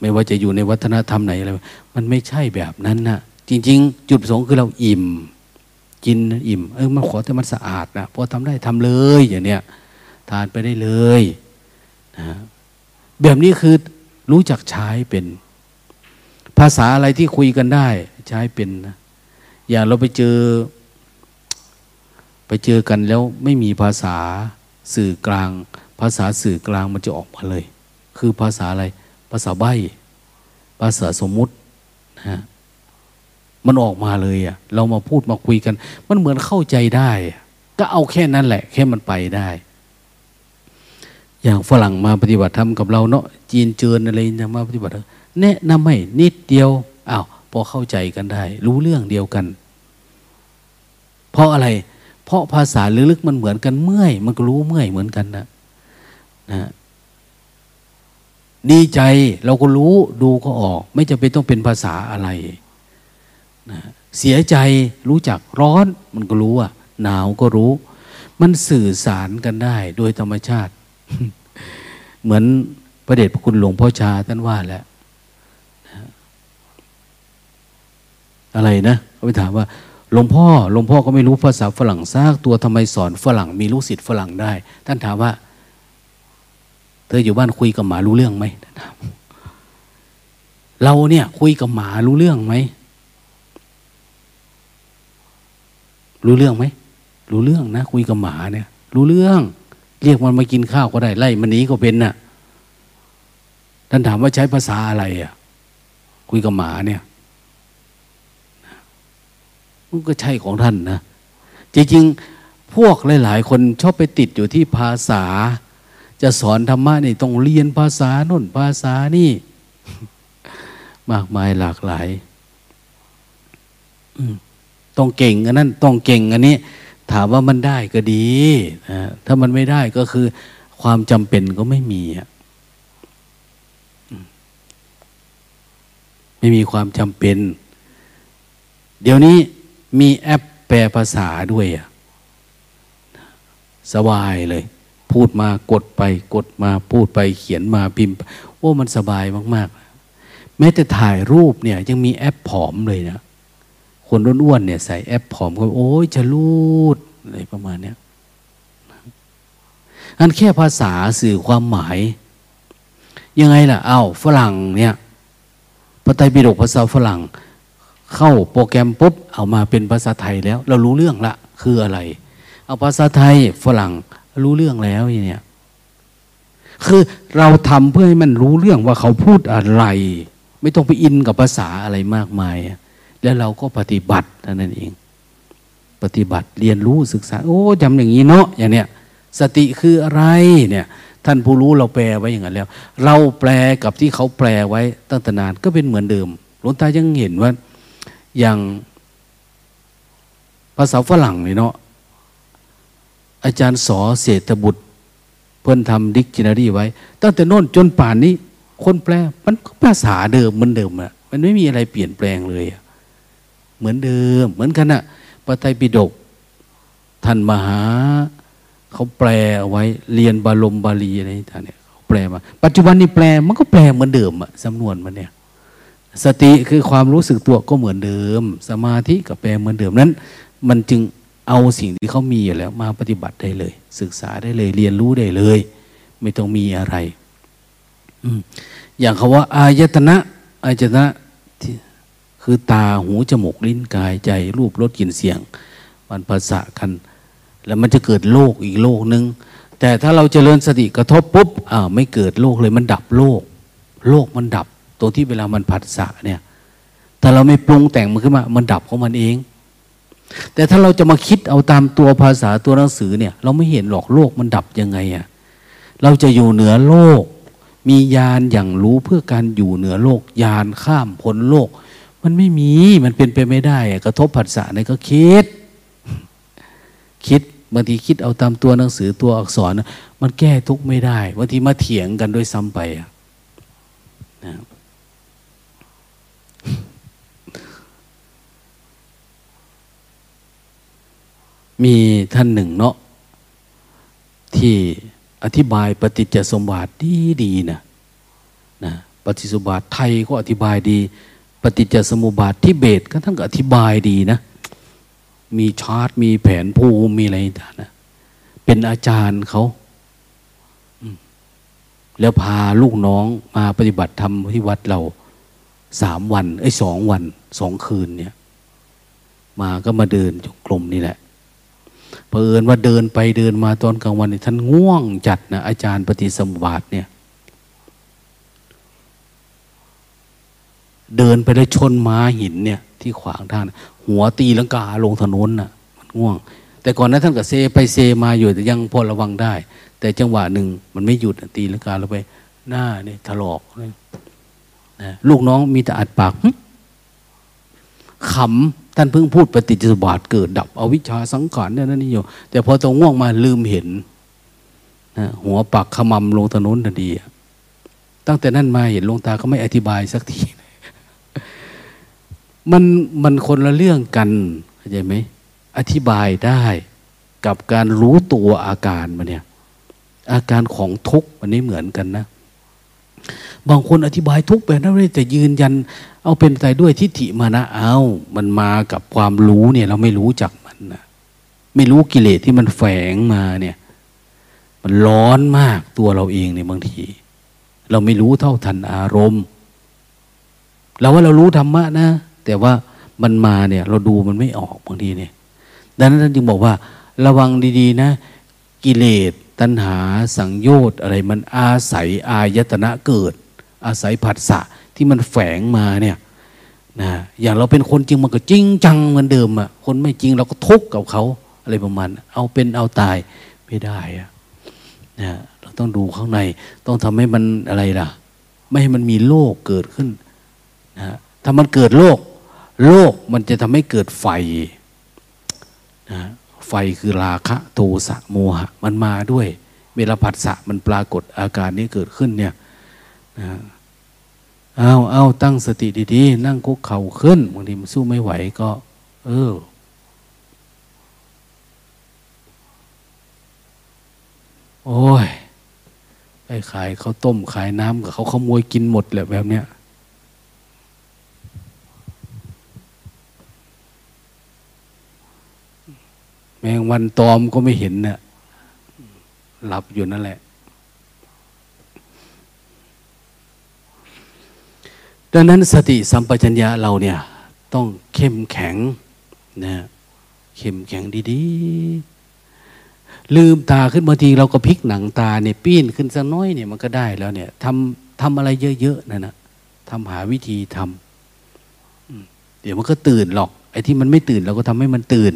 ไม่ว่าจะอยู่ในวัฒนธรรมไหนอะไรมันไม่ใช่แบบนั้นนะจริง ๆ จุดประสงค์คือเราอิ่ม กินอิ่มเออมันขอแต่มันสะอาดนะพอทำได้ทำเลยอย่างเนี้ยทานไปได้เลยนะแบบนี้คือรู้จักใช้เป็น ภาษาอะไรที่คุยกันได้ ใช้เป็นนะอย่างเราไปเจอ ไปเจอกันแล้วไม่มีภาษาสื่อกลาง ภาษาสื่อกลางมันจะออกมาเลย คือภาษาอะไร ภาษาใบภาษาสมมุตินะ มันออกมาเลยอะเรามาพูดมาคุยกัน มันเหมือนเข้าใจได้ ก็เอาแค่นั้นแหละ แค่มันไปได้ อย่างฝรั่งมาปฏิบัติธรรมกับเราเนาะจีนเจิญอะไรจะมาปฏิบัติแนะนำให้นิดเดียวอ้าวพอเข้าใจกันได้ รู้เรื่องเดียวกัน เพราะอะไร เพราะภาษาลึกๆมันเหมือนกันเมื่อย มันก็รู้เมื่อยเหมือนกันนะนะดีใจเราก็รู้ดูก็ออก ไม่จำเป็นต้องเป็นภาษาอะไร นะเสียใจรู้จักร้อนมันก็รู้อะหนาวก็รู้ มันสื่อสารกันได้โดยธรรมชาติ เหมือนพระเดชพระคุณหลวงพ่อชาท่านว่าแหละอะไรนะเขาไปถามว่าหลวงพ่อหลวงพ่อก็ไม่รู้ภาษาฝรั่งซากตัวทำไมสอนฝรั่ง มีลูกศิษย์ฝรั่งได้ ท่านถามว่า เธออยู่บ้านคุยกับหมารู้เรื่องไหมเราเนี่ย คุยกับหมารู้เรื่องไหม รู้เรื่องไหมรู้เรื่องนะคุยกับหมาเนี่ย รู้เรื่อง เรียกมันมากินข้าวก็ได้ไล่มันหนีก็เป็นน่ะท่านถามว่าใช้ภาษาอะไรอะ คุยกับหมาเนี่ยมันก็ใช่ของท่านนะจริงๆพวกหลาย ๆ คนชอบไปติดอยู่ที่ภาษา จะสอนธรรมะนี่ต้องเรียนภาษาน่นภาษานี่ มากมายหลากหลาย ต้องเก่งอันนั้นต้องเก่งอันนี้ ถามว่ามันได้ก็ดีนะถ้ามันไม่ได้ก็คือ ความจำเป็นก็ไม่มีไม่มีความจำเป็น เดี๋ยวนี้มีแอปแปลภาษาด้วยอะสบายเลย พูดมากดไปกดมาพูดไปเขียนมาพิมพ์ โอ้มันสบายมาก ๆ แม้แต่ถ่ายรูปเนี่ย ยังมีแอปผอมเลยนะ คนอ้วนๆเนี่ยใส่แอปผอมก็โอ้ยจะรูดอะไรประมาณเนี้ยอันแค่ภาษาสื่อความหมาย ยังไงล่ะเอา้าฝรั่งเนี่ยพระไตรปิฎกภาษาฝรั่ง เข้าโปรแกรมปุ๊บเอามาเป็นภาษาไทยแล้ว เรารู้เรื่องละ คืออะไร เอาภาษาไทยฝรั่งรู้เรื่องแล้วเนี่ยคือเราทำเพื่อให้มันรู้เรื่องว่าเขาพูดอะไร ไม่ต้องไปอินกับภาษาอะไรมากมาย แล้วเราก็ปฏิบัตินั่นเอง ปฏิบัติเรียนรู้ศึกษา โอ้จำอย่างนี้เนาะอย่างเนี้ยสติคืออะไรเนี่ยท่านผู้รู้เราแปลไว้อย่างนั้นแล้ว เราแปลกับที่เขาแปลไว้ตั้งแต่นานก็เป็นเหมือนเดิมหลวงตายังเห็นว่าอย่างภาษาฝรั่งเนี่เนาะอาจารย์สอเศรษฐบุตร เพิ่นทำดิกชันนารีไว้ ตั้งแต่โน้นจนป่านนี้ คนแปล มันก็ภาษาเดิมเหมือนเดิมอะมันไม่มีอะไรเปลี่ยนแปลงเลยอะ เหมือนเดิม เหมือนกันอะพระไตรปิฎกท่านมหา เขาแปลเอาไว้ เรียนบาลมบาลีอะไรท่านเนี่ยเขาแปลมา ปัจจุบันนี้แปลมันก็แปลเหมือนเดิมอะสำนวนมันเนี่ย สติคือความรู้สึกตัวก็เหมือนเดิม สมาธิก็แปลเหมือนเดิมนั้น มันจึงเอาสิ่งที่เขามีอยู่แล้ว มาปฏิบัติได้เลย ศึกษาได้เลย เรียนรู้ได้เลย ไม่ต้องมีอะไรอย่างคาว่าอายตนะอายตนะ คือตาหูจมูกลิ้นกายใจ รูปรสกลิ่นเสียง มันภาษากัน แล้วมันจะเกิดโลกอีกโลกหนึ่งแต่ถ้าเราจเจริญสติกระทบปุ๊บอ้าไม่เกิดโลกเลยมันดับโลก โลกมันดับตรงที่เวลามันผัสสะเนี่ยแต่เราไม่ปรุงแต่งมันขึ้นมา มันดับของมันเอง แต่ถ้าเราจะมาคิดเอาตามตัวภาษาตัวหนังสือเนี่ย เราไม่เห็นหรอกโลกมันดับยังไงอะ่ะเราจะอยู่เหนือโลก มียานอย่างรู้เพื่อการอยู่เหนือโลกยานข้ามพ้นโลก มันไม่มีมันเป็นไปไม่ได้กระทบผัสสะเนี่ยก็คิด คิดบางทีคิดเอาตามตัวหนังสือตัวอักษร มันแก้ทุกไม่ได้บางทีมาเถียงกันด้วยซ้ำไปนะมีท่านหนึ่งเนาะที่อธิบายปฏิจจสมบัติดีดีนะนะปฏิสมบัติไทยก็อธิบายดี ปฏิจจสมุปบาทที่เบตก็ทั้งอธิบายดีนะ มีชาร์ตมีแผนภูมิมีอะไรต่างนะเป็นอาจารย์เขาแล้วพาลูกน้องมาปฏิบัติธรรมที่วัดเราสามวันไอ้สองวันสองคืนเนี่ย มาก็มาเดินจงกรมนี่แหละเผอิญว่าเดินไปเดินมาตอนกลางวันนี่ท่านง่วงจัดนะอาจารย์ปฏิสมุบาทเนี่ย เดินไปแล้วชนม้าหินเนี่ย ที่ขวางทางหัวตีลังกาลงถนนน่ะ มันง่วง แต่ก่อนนั้นท่านก็เซไปเซมาอยู่แต่ยังพอระวังได้ แต่จังหวะหนึ่งมันไม่หยุดตีลังกาเราไป หน้าเนี่ยถลอกนะลูกน้องมีแต่อัดปากขำท่านเพิ่งพูดปฏิจจสบาทเกิดดับอวิชชาสังขารเนี่ยนั่นนี่อยู่ แต่พอตรงง่วงมาลืมเห็นนะหัวปากขมำลงถนนทันทีตั้งแต่นั้นมาเห็นลงตาก็ไม่อธิบายสักที มันมันคนละเรื่องกันเข้าใจไหมอธิบายได้กับการรู้ตัวอาการมันเนี่ย อาการของทุกข์มันไม่เหมือนกันนะ บางคนอธิบายทุกข์แบบนั้นเลยแต่ยืนยัน เอาเป็นใจด้วยทิฏฐิมานะเอามันมากับความรู้เนี่ย เราไม่รู้จักมันนะไม่รู้กิเลสที่มันแฝงมาเนี่ย มันร้อนมากตัวเราเองเนี่ยบางที เราไม่รู้เท่าทันอารมณ์เราว่าเรารู้ธรรมะนะ แต่ว่ามันมาเนี่ย เราดูมันไม่ออกบางทีเนี่ย ดังนั้นท่านจึงบอกว่า ระวังดีๆนะ กิเลสตัณหาสังโยชน์อะไรมันอาศัยอายตนะเกิด อาศัยผัสสะที่มันแฝงมาเนี่ยนะอย่างเราเป็นคนจริงมันก็จริงจังเหมือนเดิมอะคนไม่จริงเราก็ทุกข์กับเขาอะไรประมาณ เอาเป็นเอาตายไม่ได้อะนะเราต้องดูข้างใน ต้องทำให้มันอะไรล่ะ ไม่ให้มันมีโลกเกิดขึ้นนะถ้ามันเกิดโลก โลกมันจะทำให้เกิดไฟนะไฟคือราคะโทสะโมหะ มันมาด้วยเวลาผัสสะมันปรากฏอาการนี้เกิดขึ้นเนี่ยนะเอาเอาตั้งสติดีๆ นั่งคุกเข่าขึ้นบางทีมันสู้ไม่ไหวก็ เออ โอ้ยไปขายเขาต้มขายน้ำกับเขาขโมยกินหมดแหละแบบเนี้ย มงวันตอมก็ไม่เห็นเนี่ยหลับอยู่นั่นแหละ ดังนั้นสติสัมปชัญญะเราเนี่ย ต้องเข้มแข็งนะเข้มแข็งดีๆ ลืมตาขึ้นบางทีเราก็พลิกหนังตาเนี่ยปีนขึ้นสักน้อยเนี่ยมันก็ได้แล้วเนี่ยทำทำอะไรเยอะๆนั่นนะทำหาวิธีทำเดี๋ยวมันก็ตื่นหรอก ไอ้ที่มันไม่ตื่นเราก็ทำให้มันตื่น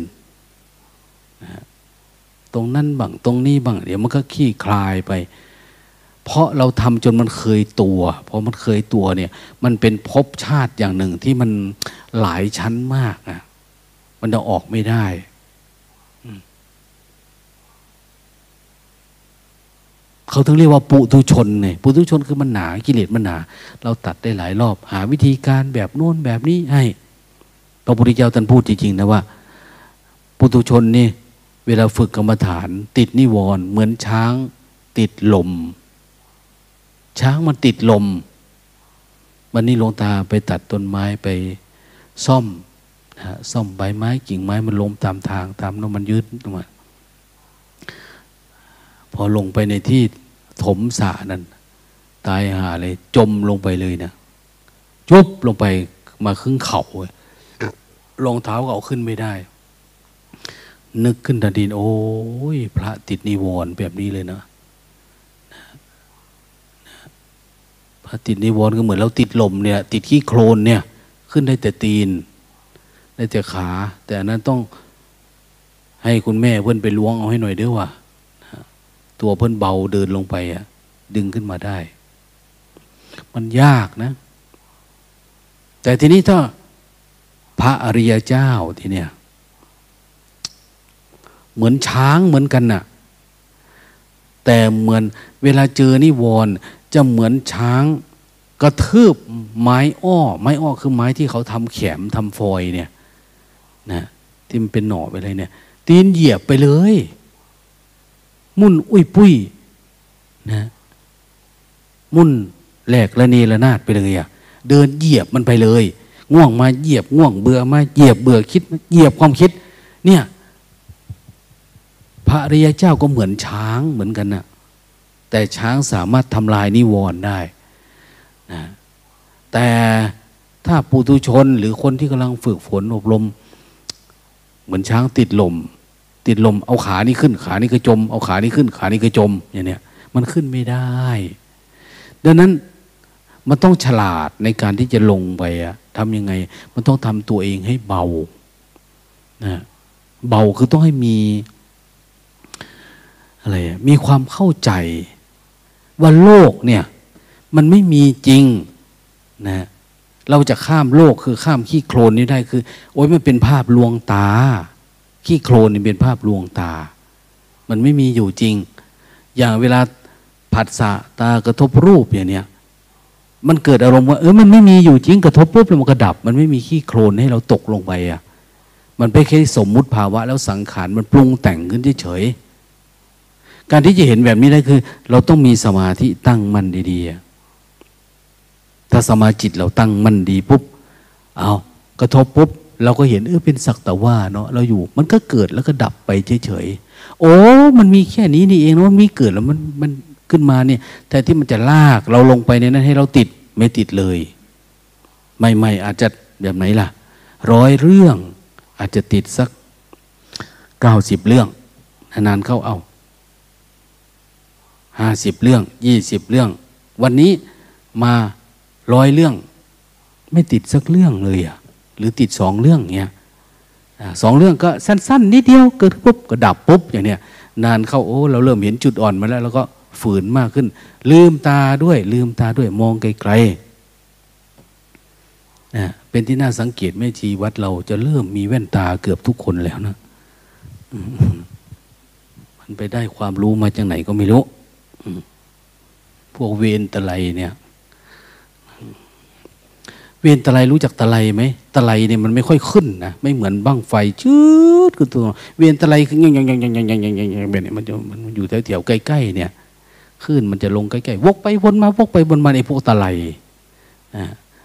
ตรงนั้นบังตรงนี้บังเดี๋ยวมันก็ขี้คลายไป เพราะเราทำจนมันเคยตัวเพราะมันเคยตัวเนี่ย มันเป็นภพชาติอย่างหนึ่งที่มันหลายชั้นมากนะมันจะออกไม่ได้เขาถึงเรียกว่าปุถุชนเนี่ยปุถุชนคือมันหนากิเลสมันหนา เราตัดได้หลายรอบ หาวิธีการแบบโน้นแบบนี้ให้พระพุทธเจ้าท่านพูดจริงๆนะว่า ปุถุชนนี่ เวลาฝึกกรรมฐาน ติดนิวรณ์เหมือนช้างติดลม ช้างมันติดลม วันนี้หลวงตาไปตัดต้นไม้ไปซ่อมนะซ่อมใบไม้กิ่งไม้มันลมตามทางตามน้ำมันยืดมาพอลงไปในที่ถมสะนั้น ตายหาเลย จมลงไปเลยนะจุบลงไปมาครึ่งเข่ารองเท้าก็เอาขึ้นไม่ได้ นึกขึ้นทันทีโอ้ยพระติดนิวรณ์แบบนี้เลยนะพระติดนิวรณ์ก็เหมือนเราติดลมเนี่ย ติดขี้โคลนเนี่ย ขึ้นได้แต่ตีน ได้แต่ขา แต่อันนั้นต้องให้คุณแม่เพื่อนไปล้วงเอาให้หน่อยเด้อว่ะตัวเพิ่อนเบาเดินลงไปอะดึงขึ้นมาได้ มันยากนะ แต่ทีนี้ถ้าพระอริยเจ้าทีเนี้ย เหมือนช้างเหมือนกันน่ะ แต่เหมือนเวลาเจอนิวรณ์จะเหมือนช้างกระทืบไม้อ้อ ไม้อ้อคือไม้ที่เขาทำแขมทำฟอยเนี่ยนะที่มันเป็นหน่อไปเลยเนี่ย ตีนเหยียบไปเลย มุ่นอุ้ยปุ้ยนะมุ่นแหลกละเนระนาดไปเลยอะเดินเหยียบมันไปเลย ง่วงมาเหยียบง่วงเบื่อมาเหยียบเบื่อคิดเหยียบความคิด เนี่ย พระริยเจ้าก็เหมือนช้างเหมือนกันนะแต่ช้างสามารถทำลายนิวรณ์ได้นะแต่ถ้าปุถุชนหรือคนที่กำลังฝึกฝนอบรม เหมือนช้างติดลม ติดลมเอาขานี่ขึ้น ขานี่ก็จม เอาขานี่ขึ้น ขานี่ก็จมอย่างเนี้ยมันขึ้นไม่ได้ ดังนั้นมันต้องฉลาดในการที่จะลงไปอะทำยังไง มันต้องทำตัวเองให้เบานะเบาคือต้องให้มี อะไรมีความเข้าใจว่าโลกเนี่ย มันไม่มีจริงนะเราจะข้ามโลกคือข้ามขี้โคลนนี้ได้คือ โอ้ยมันเป็นภาพลวงตา ขี้โคลนนี่เป็นภาพลวงตา มันไม่มีอยู่จริง อย่างเวลาผัสสะตากระทบรูปอย่างเนี้ยมันเกิดอารมณ์ว่าเออมันไม่มีอยู่จริงกระทบปุ๊บแล้วมันก็ดับ มันไม่มีขี้โคลนให้เราตกลงไปอะมันเป็นแค่สมมุติภาวะแล้วสังขารมันปรุงแต่งขึ้นเฉย การที่จะเห็นแบบนี้ได้คือ เราต้องมีสมาธิตั้งมั่นดีๆ ถ้าสมาจิตเราตั้งมั่นดีปุ๊บ เอากระทบปุ๊บเราก็เห็นเออเป็นสักแต่ว่าเนาะเราอยู่ มันก็เกิดแล้วก็ดับไปเฉยๆโอ้มันมีแค่นี้นี่เองเนาะมีเกิดแล้วมันมันขึ้นมาเนี่ยแต่ที่มันจะลากเราลงไปในนั้นให้เราติดไม่ติดเลย ไม่ไม่อาจจะแบบไหนล่ะ ร้อยเรื่องอาจจะติดสักเก้าสิบเรื่องนานเข้าเอา ห้าสิบเรื่องยี่สิบเรื่อง วันนี้มาร้อยเรื่อง ไม่ติดสักเรื่องเลยอะหรือติดสองเรื่องเงี้ยสองเรื่องก็สั้น ๆนิดเดียวเกิดปุ๊บก็ดับปุ๊บอย่างเนี้ยนานเข้าโอ้เราเริ่มเห็นจุดอ่อนมาแล้ว แล้วก็ฝืนมากขึ้น ลืมตาด้วย ลืมตาด้วยมองไกลๆนะเป็นที่น่าสังเกตแม่ชีวัดเราจะเริ่มมีแว่นตาเกือบทุกคนแล้วนะมันไปได้ความรู้มาจากไหนก็ไม่รู้ พวกเวนตะไลเนี่ย เวนตะไลรู้จักตะไลไหมตะไลเนี่ยมันไม่ค่อยขึ้นนะไม่เหมือนบ้างไฟชืดคือตัว เวนตะไลคือยังยังยังยังยังยังยังยังยังแบบนี้มันจะมันอยู่แถวแถวใกล้ๆเนี่ยขึ้นมันจะลงใกล้ๆวกไปวนมาวกไปวนมาในพวกตะไลนะ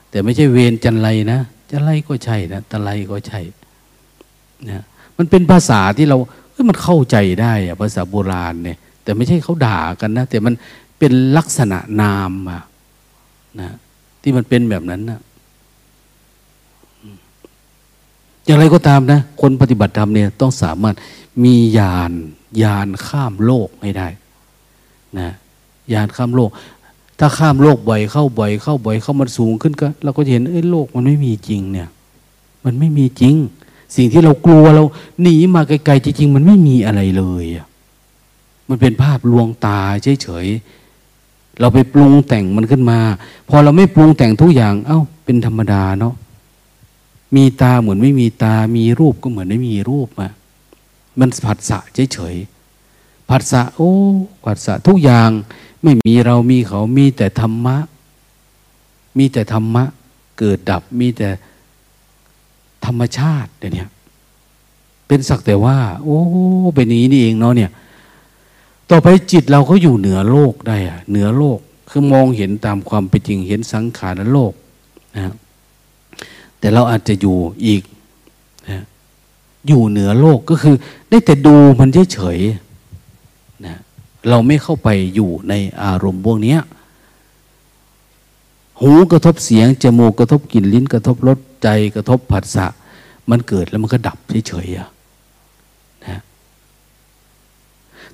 แต่ไม่ใช่เวนจันไลนะจันไลก็ใช่นะตะไลก็ใช่นะมันเป็นภาษาที่เราเฮ้ยมันเข้าใจได้อะภาษาโบราณเนี่ย แต่ไม่ใช่เขาด่ากันนะ แต่มันเป็นลักษณะนามอะนะที่มันเป็นแบบนั้นนะอย่างไรก็ตามนะ คนปฏิบัติธรรมเนี่ยต้องสามารถมียานยานข้ามโลกให้ได้นะยานข้ามโลก ถ้าข้ามโลกบ่อยเข้าบ่อยเข้าบ่อยเข้ามันสูงขึ้นก็เราก็จะเห็นเอ้ยโลกมันไม่มีจริงเนี่ย มันไม่มีจริง สิ่งที่เรากลัวเราหนีมาไกลๆจริงๆมันไม่มีอะไรเลยอะ มันเป็นภาพลวงตาเฉยๆเราไปปรุงแต่งมันขึ้นมา พอเราไม่ปรุงแต่งทุกอย่าง เอา้า เป็นธรรมดาเนาะมีตาเหมือนไม่มีตา มีรูปก็เหมือนไม่มีรูปมามันผัสสะเฉยๆผัสสะโอ้ผัสสะทุกอย่างไม่มีเรามีเขามีแต่ธรรมะ มีแต่ธรรมะ เกิดดับมีแต่ธรรมชาติเดี๋ยวนี้เป็นสักแต่ว่า โอ้ เป็นนี้นี่เองเนาะเนี่ย ต่อไปจิตเราก็อยู่เหนือโลกได้อะเหนือโลกคือมองเห็นตามความเป็นจริงเห็นสังขารโลกนะแต่เราอาจจะอยู่อีกนะอยู่เหนือโลกก็คือ ได้แต่ดูมันเฉยๆนะเราไม่เข้าไปอยู่ในอารมณ์พวกนี้หูกระทบเสียงจมูกกระทบกลิ่นลิ้นกระทบรสใจกระทบผัสสะมันเกิดแล้วมันก็ดับเฉยๆอะ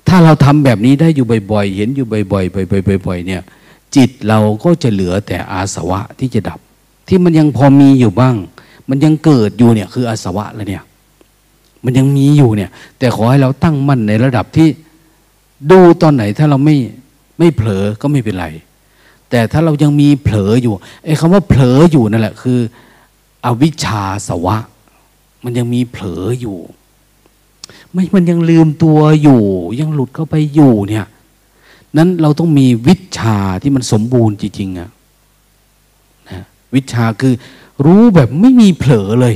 ถ้าเราทำแบบนี้ได้อยู่บ่อยๆ เห็นอยู่บ่อยๆบ่อยๆเนี่ย จิตเราก็จะเหลือแต่อาสวะที่จะดับ ที่มันยังพอมีอยู่บ้าง มันยังเกิดอยู่เนี่ยคืออาสวะแล้วเนี่ย มันยังมีอยู่เนี่ย แต่ขอให้เราตั้งมั่นในระดับที่ดูตอนไหนถ้าเราไม่ไม่เผลอก็ไม่เป็นไร แต่ถ้าเรายังมีเผลออยู่ไอ้คำว่าเผลออยู่นั่นแหละคือ อวิชชาสวะ มันยังมีเผลออยู่ ไม่มันยังลืมตัวอยู่ ยังหลุดเข้าไปอยู่เนี่ย นั้นเราต้องมีวิชาที่มันสมบูรณ์จริงๆอะนะวิชาคือรู้แบบไม่มีเผลอเลย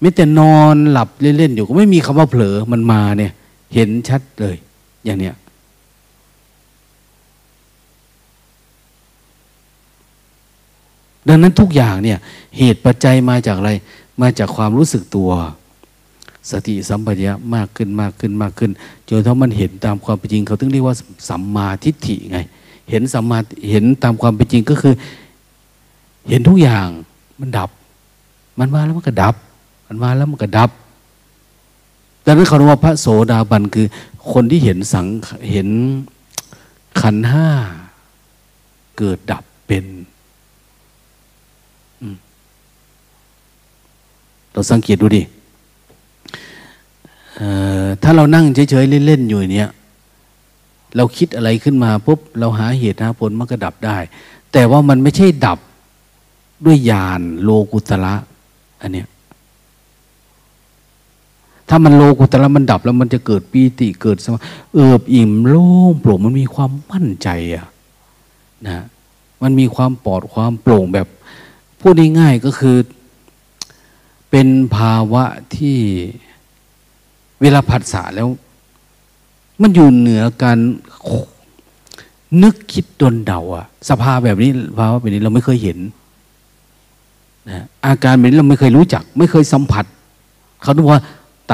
ไม่แต่นอนหลับเล่นๆอยู่ก็ไม่มีคำว่าเผลอมันมาเนี่ย เห็นชัดเลย อย่างเนี้ยดังนั้นทุกอย่างเนี่ย เหตุปัจจัยมาจากอะไร มาจากความรู้สึกตัว สติสัมปชัญญะมากขึ้นมากขึ้นมากขึ้นจนถ้ามันเห็นตามความเป็นจริง เขาถึงเรียกว่าสัมมาทิฏฐิไง เห็นสัมมาเห็นตามความเป็นจริงก็คือ เห็นทุกอย่างมันดับ มันมาแล้วมันก็ดับ มันมาแล้วมันก็ดับดังนั้นยกว่าพระโสดาบันคือ คนที่เห็นสังเห็นขันห้าเกิดดับเป็นเราสังเกตดูดิ ถ้าเรานั่งเฉยๆเล่นๆอยู่เนี้ยเราคิดอะไรขึ้นมาปุ๊บเราหาเหตุหาผลมันก็ดับได้ แต่ว่ามันไม่ใช่ดับด้วยญาณโลกุตระอันเนี้ยถ้ามันโลกุตระมันดับแล้วมันจะเกิดปีติเกิดสมาเอิบอิ่มโล่งโปร่งมันมีความมั่นใจอะนะมันมีความปลอดความโปร่งแบบพูดง่ายๆก็คือ เป็นภาวะที่ เวลาผัสสะแล้ว มันอยู่เหนือการนึกคิดดนเดาอะสภาแบบนี้ภาวะแบบนี้เราไม่เคยเห็นนะอาการแบบนี้เราไม่เคยรู้จัก ไม่เคยสัมผัสเขาต้องว่า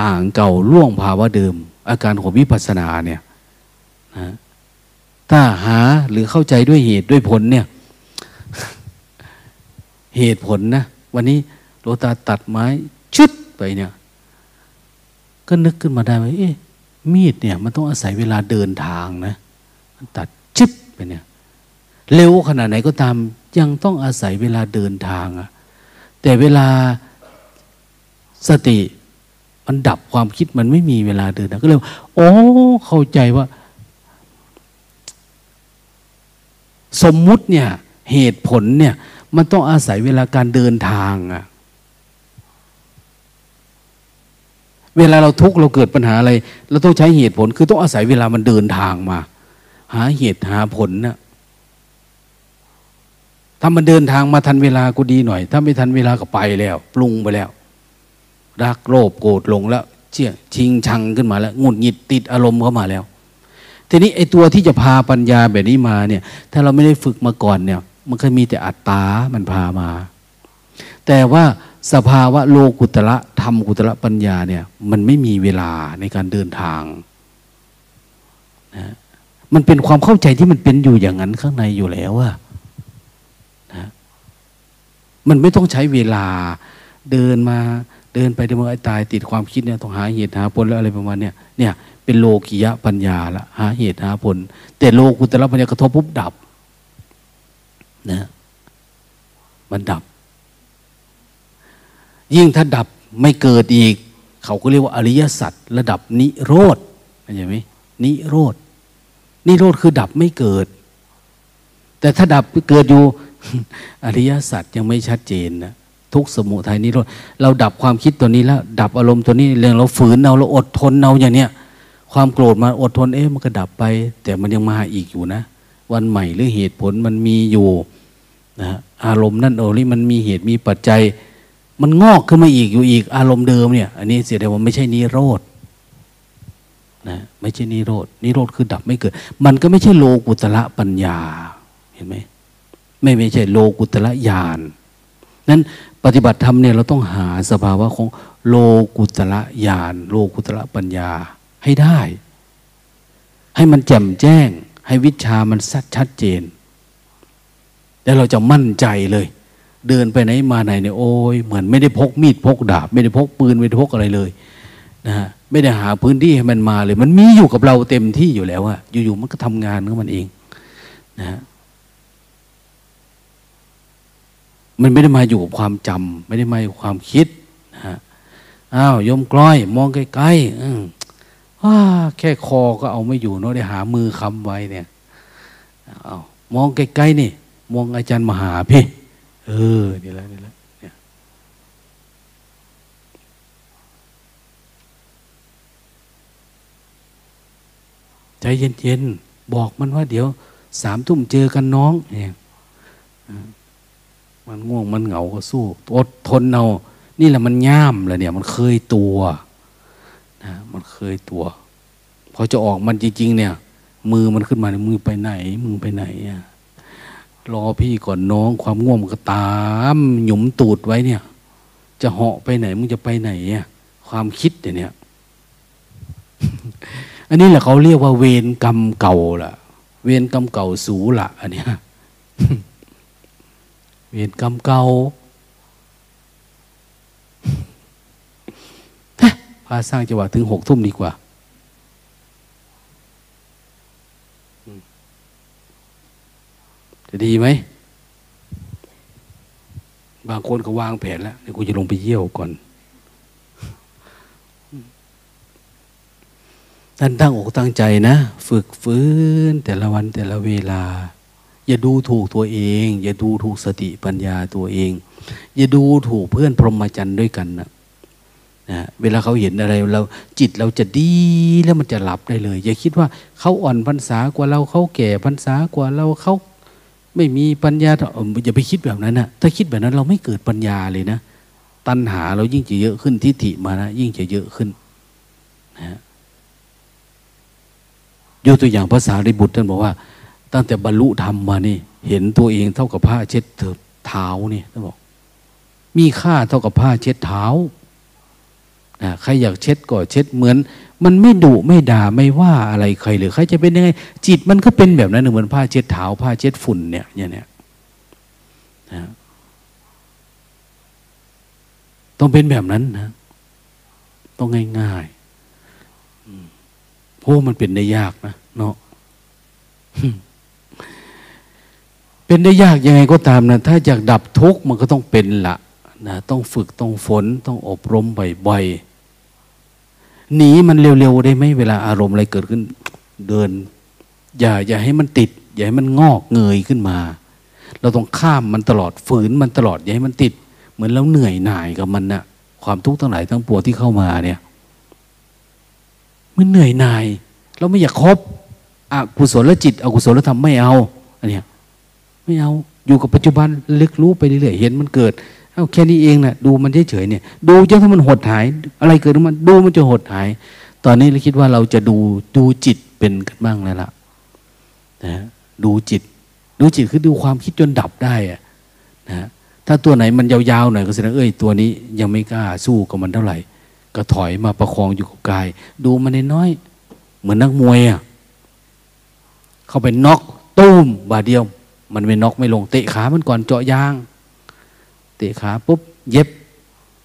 ต่างเก่าล่วงภาวะเดิม อาการของวิปัสสนาเนี่ยนะถ้าหาหรือเข้าใจด้วยเหตุด้วยผลเนี่ย เหตุผลนะ วันนี้โลตาตัดไม้ชุดไปเนี่ย ก็นึกขึ้นมาได้ว่าเอ๊ะมีดเนี่ย มันต้องอาศัยเวลาเดินทางนะมันตัดชิบไปเนี่ย เร็วขนาดไหนก็ตาม ยังต้องอาศัยเวลาเดินทางอะแต่เวลาสติมันดับความคิดมันไม่มีเวลาเดินก็เลยโอ้เข้าใจว่า สมมุติเนี่ย เหตุผลเนี่ย มันต้องอาศัยเวลาการเดินทางอะ เวลาเราทุกข์เราเกิดปัญหาอะไร เราต้องใช้เหตุผล คือต้องอาศัยเวลามันเดินทางมา หาเหตุหาผลนะถ้ามันเดินทางมาทันเวลาก็ดีหน่อย ถ้าไม่ทันเวลาก็ไปแล้ว ปรุงไปแล้ว รักโลภโกรธหลงแล้ว เชี่ยชิงชังขึ้นมาแล้วงุดหงิดติดอารมณ์เข้ามาแล้ว ทีนี้ไอ้ตัวที่จะพาปัญญาแบบนี้มาเนี่ย ถ้าเราไม่ได้ฝึกมาก่อนเนี่ย มันก็มีแต่อัตตา มันพามา แต่ว่า สภาวะโลกุตระธรรมกุตระปัญญาเนี่ย มันไม่มีเวลาในการเดินทางนะมันเป็นความเข้าใจที่มันเป็นอยู่อย่างนั้นข้างในอยู่แล้วอะนะมันไม่ต้องใช้เวลาเดินมาเดินไปเดินมาไอ้ตายติดความคิดเนี่ยต้องหาเหตุหาผลแล้วอะไรประมาณเนี้ยเนี่ยเป็นโลกิยะปัญญาละหาเหตุหาผล แต่โลกุตระปัญญากระทบปุ๊บดับนะมันดับ ยิ่งถ้าดับไม่เกิดอีก เขาก็เรียกว่าอริยสัจระดับนิโรธเข้าใจไหมนิโรธนิโรธคือดับไม่เกิด แต่ถ้าดับเกิดอยู่ อริยสัจยังไม่ชัดเจนนะทุกสมุทัยนิโรธเราดับความคิดตัวนี้แล้ว ดับอารมณ์ตัวนี้เรื่องเราฝืนเอาเราอดทนเอาอย่างเนี้ยความโกรธมาอดทนเอ๊ะมันก็ดับไป แต่มันยังมาอีกอยู่นะ วันใหม่หรือเหตุผลมันมีอยู่นะอารมณ์นั่นโอ้นี่มันมีเหตุมีปัจจัย มันงอกขึ้นมาอีกอยู่อีกอารมณ์เดิมเนี่ย อันนี้เสียดายว่าไม่ใช่นิโรธนะไม่ใช่นิโรธนิโรธคือดับไม่เกิด มันก็ไม่ใช่โลกุตละปัญญาเห็นไหมไม่ไม่ใช่โลกุตละญาณนั้นปฏิบัติธรรมเนี่ยเราต้องหาสภาวะของโลกุตระญาณโลกุตระปัญญาให้ได้ ให้มันแจ่มแจ้ง ให้วิชามันชัดชัดเจน แล้วเราจะมั่นใจเลย เดินไปไหนมาไหนเนี่ยโอ้ยเหมือนไม่ได้พกมีดพกดาบ ไม่ได้พกปืนไม่ได้พกอะไรเลยนะฮะไม่ได้หาพื้นที่ให้มันมาเลย มันมีอยู่กับเราเต็มที่อยู่แล้วอะอยู่ๆมันก็ทำงานของมันเองนะฮะมันไม่ได้มาอยู่กับความจำไม่ได้มาอยู่ความคิดนะฮะอ้าวยมกล้อย มองใกล้ๆอืว้าแค่คอก็เอาไม่อยู่เนาะได้หามือค้ำไว้เนี่ยเอามองใกล้ๆนี่ มองอาจารย์มหาพี่ เออ นี่แหละนี่แหละเนี่ยใจเย็นๆ บอกมันว่าเดี๋ยวสามทุ่มเจอกันน้องเนี่ยมันง่วงมันเหงาก็สู้ อดทนเอา นี่แหละมันย่ามเลยเนี่ย มันเคยตัวนะมันเคยตัวพอจะออกมันจริงๆเนี่ย มือมันขึ้นมามือไปไหน มือไปไหนอะ รอพี่ก่อนน้องความง่วงมันก็ตาม หยุมตูดไว้เนี่ย จะเหาะไปไหนมึงจะไปไหนอะความคิดเนี่ยอันนี้แหละเขาเรียกว่าเวรกรรมเก่าล่ะ เวรกรรมเก่าสูละอันเนี้ยเวียนกรรมเก่าพาสร้างจังหวะถึงหกทุ่มดีกว่า จะดีไหม บางคนก็วางแผนแล้วเดี๋ยวกูจะลงไปเยี่ยวก่อนท่านตั้งอกตั้งใจนะ ฝึกฝืนแต่ละวันแต่ละเวลา อย่าดูถูกตัวเอง อย่าดูถูกสติปัญญาตัวเอง อย่าดูถูกเพื่อนพรหมจรรย์ด้วยกันนะนะเวลาเขาเห็นอะไรเราจิตเราจะดีแล้วมันจะหลับได้เลย อย่าคิดว่าเขาอ่อนพรรษากว่าเราเขาแก่พรรษากว่าเราเขา ไม่มีปัญญาอย่าไปคิดแบบนั้นนะถ้าคิดแบบนั้นเราไม่เกิดปัญญาเลยนะ ตัณหาเรายิ่งจะเยอะขึ้นทิฏฐิมานะยิ่งจะเยอะขึ้นนะยกตัวอย่างภาษาริบุตรท่านบอกว่า ตั้งแต่บรรลุธรรมมานี่ เห็นตัวเองเท่ากับผ้าเช็ดเท้าเนี่ยท่านบอก มีค่าเท่ากับผ้าเช็ดเท้า นะใครอยากเช็ดก็เช็ดเหมือน มันไม่ดุไม่ด่าไม่ว่าอะไรใครหรือใครจะเป็นยังไง จิตมันก็เป็นแบบนั้นเหมือนผ้าเช็ดเท้าผ้าเช็ดฝุ่นเนี่ยอย่างเนี้ยนะต้องเป็นแบบนั้นนะ ต้องง่ายๆโอ้มันเป็นได้ยากนะเนาะเป็นได้ยากยังไงก็ตามนะ ถ้าอยากดับทุกข์มันก็ต้องเป็นละนะ ต้องฝึกต้องฝนต้องอบรมบ่อยๆ หนีมันเร็วๆได้ไหมเวลาอารมณ์อะไรเกิดขึ้น เดิน อย่า อย่าให้มันติด อย่าให้มันงอกเงยขึ้นมา เราต้องข้ามมันตลอดฝืนมันตลอด อย่าให้มันติด เหมือนเราเหนื่อยหน่ายกับมันนะ่ะ ความทุกข์ทั้งหลายทั้งปวงที่เข้ามาเนี่ยมันเหนื่อยหน่าย เราไม่อยากคบอกุศลจิตอกุศลธรรมไม่เอาอันเนี้ยไม่เอาอยู่กับปัจจุบันเล็กรู้ไปเรื่อยๆเห็นมันเกิด เอาแค่นี้เองนะดูมันเฉยๆเนี่ย ดูจนถ้ามันหดหาย อะไรเกิดขึ้นมาดูมันจะหดหาย ตอนนี้เราคิดว่าเราจะดูดูจิตเป็นกันบ้างแล้วล่ะนะดูจิต ดูจิตคือดูความคิดจนดับได้อะนะถ้าตัวไหนมันยาวๆหน่อยก็แสดงเอ้ยตัวนี้ยังไม่กล้าสู้กับมันเท่าไหร่ ก็ถอยมาประคองอยู่กับกาย ดูมันน้อยเหมือนนักมวยอะเข้าไปน็อกตุ้มบาเดียว มันไม่น็อกไม่ลงเตะขามันก่อนเจาะยาง เตะขาปุ๊บเย็บ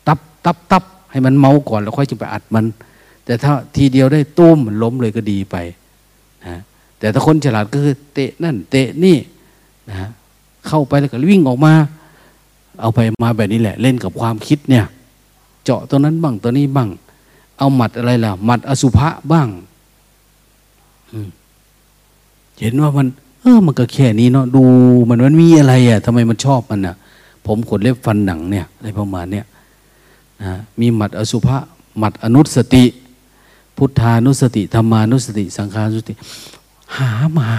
ตับตับตับให้มันเมาก่อนแล้วค่อยจึงไปอัดมัน แต่ถ้าทีเดียวได้ตุ้มล้มเลยก็ดีไปนะแต่ถ้าคนฉลาดก็คือเตะนั่น เตะนี่นะเข้าไปแล้วก็วิ่งออกมา เอาไปมาแบบนี้แหละ เล่นกับความคิดเนี่ย เจาะตัวนั้นบ้างตัวนี้บ้าง เอาหมัดอะไรล่ะหมัดอสุภะบ้างเห็นว่ามัน เออ มันก็แค่นี้เนาะดูมันมันมีอะไรอะทำไมมันชอบมันอะ ผมขนเล็บฟันหนังเนี่ยอะไรประมาณเนี้ยนะมีหมัดอสุภะหมัดอนุสติ พุทธานุสติธรรมานุสติ สังขานุสติ หามา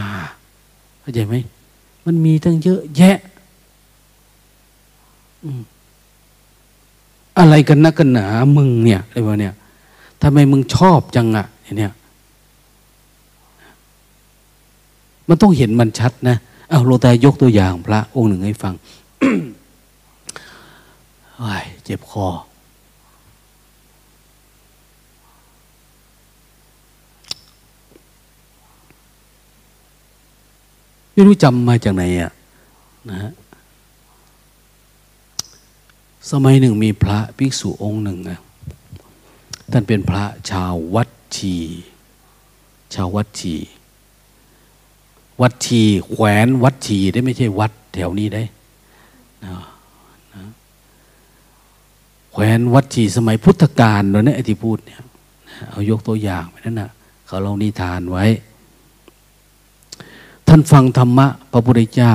เข้าใจไหมมันมีตั้งเยอะแยะอะไรกันนักกันหนามึงเนี่ยอะไรวะเนี่ยทำไมมึงชอบจังอะเนี่ยมันต้องเห็นมันชัดนะเอาโลตายกตัวอย่างพระองค์หนึ่งให้ฟัง เจ็บคอ ไม่รู้จำมาจากไหนอะนะฮะสมัยหนึ่งมีพระภิกษุองค์หนึ่งนะท่านเป็นพระชาววัดชี ชาววัดชี วัดชีแขวนวัดชีได้ไม่ใช่วัดแถวนี้ได้นะ แขวนวัดชีสมัยพุทธกาลเนะไอ้ที่พูดเนี่ยเอายกตัวอย่างไปนั่นนะเขาเล่านิทานไว้ ท่านฟังธรรมะ พระพุทธเจ้า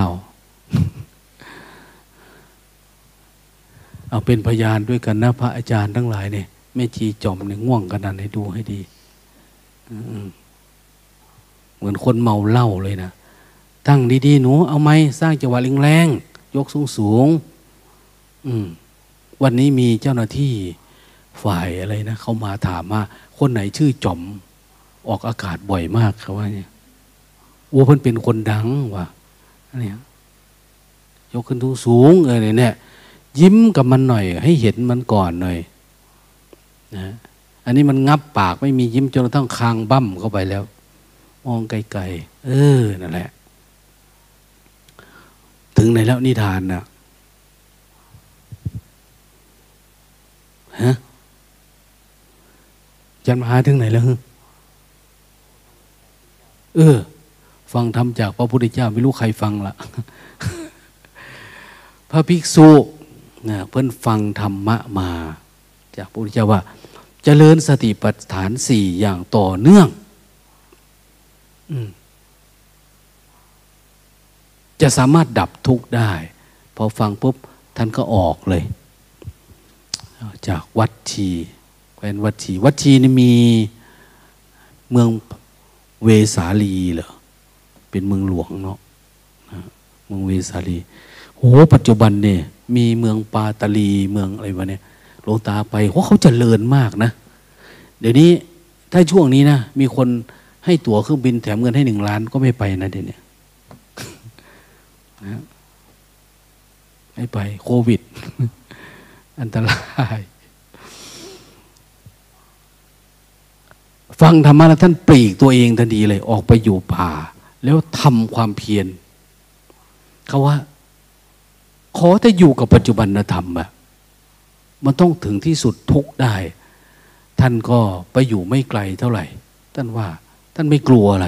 เอาเป็นพยานด้วยกันนะพระอาจารย์ทั้งหลายเนี่ยแม่ชีจอมเนี่ยง่วงกันนั้นให้ดูให้ดีเหมือนคนเมาเหล้าเลยนะตั้งดีๆหนูเอาไหมสร้างจังหวะแรงๆยกสูงสูงอืม วันนี้มีเจ้าหน้าที่ฝ่ายอะไรนะเขามาถามว่าคนไหนชื่อจอมออกอากาศบ่อยมากเขาว่าเนี่ยโอ้เพิ่นเป็นคนดังว่ะเนี่ยยกขึ้นทุสูงเออเนี่ยยิ้มกับมันหน่อย ให้เห็นมันก่อนหน่อยนะอันนี้มันงับปากไม่มียิ้มจนกระทั่งคางบั้มเข้าไปแล้ว มองไกลๆเออนั่นแหละ ถึงไหนแล้วนิทานนะ่ะ ฮะจันมาหาถึงไหนแล้วเออ ฟังทำจากพระพุทธเจ้าไม่รู้ใครฟังละพระภิกษุนะเพิ่นฟังธรรมะมา จากพระพุทธเจ้าว่าจเจริญสติปัฏฐานสี่อย่างต่อเนื่องจะสามารถดับทุกข์ได้ พอฟังปุ๊บท่านก็ออกเลย จากวัดชีแคว้นวัดชี วัดชีนี่มีเมืองเวสาลีเหรอเป็นเมืองหลวงเนาะเมืองเวสาลีโหปัจจุบันเนี่ยมีเมืองปาตาลีเมืองอะไรวะเนี่ยหลวงตาไปเพราะเขาจเจริญมากนะ เดี๋ยวนี้ถ้าช่วงนี้นะมีคนให้ตั๋วเครื่องบินแถมเงินให้หนึ่งล้านก็ไม่ไปนะเดี๋ยวนี้นะไม่ไปโควิด อันตราย ฟังธรรมะแล้วท่านปลีกตัวเองทันทีเลย ออกไปอยู่ป่า แล้วทำความเพียรเขาว่า ขอแต่อยู่กับปัจจุบันธรรมอะมันต้องถึงที่สุดทุกได้ ท่านก็ไปอยู่ไม่ไกลเท่าไหร่ ท่านว่า ท่านไม่กลัวอะไร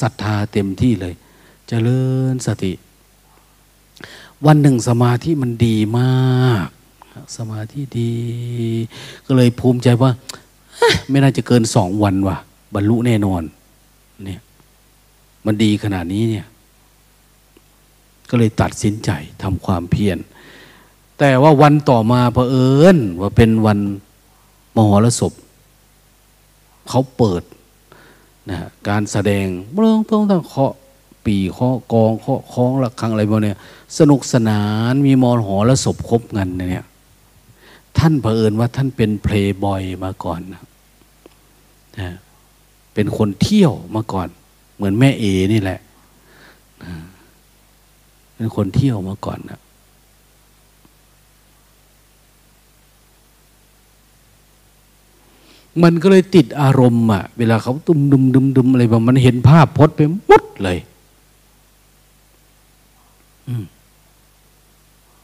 ศรัทธาเต็มที่เลยจเจริญสติ วันหนึ่งสมาธิมันดีมาก สมาธิดี ก็เลยภูมิใจว่า ไม่น่าจะเกินสองวันว่ะ บรรลุแน่นอน เนี่ย มันดีขนาดนี้เนี่ย ก็เลยตัดสินใจทำความเพียรแต่ว่าวันต่อมาเผอิญว่าเป็นวันมหรสพเขาเปิดนะการแสดงเรื่องต้องต้องเคาะปีเคาะกองเคาะคล้องระฆังอะไรพวกนี้สนุกสนานมีมอหอและศพครบงันเนี่ย ท่านเผอิญว่าท่านเป็นเพลย์บอยมาก่อนนะเป็นคนเที่ยวมาก่อน เหมือนแม่เอนี่แหละ เป็นคนเที่ยวมาก่อนนะมันก็เลยติดอารมณ์อะ เวลาเขาตุ้มดุมดุมดุมอะไรแบบมันเห็นภาพพจน์ไปหมดเลย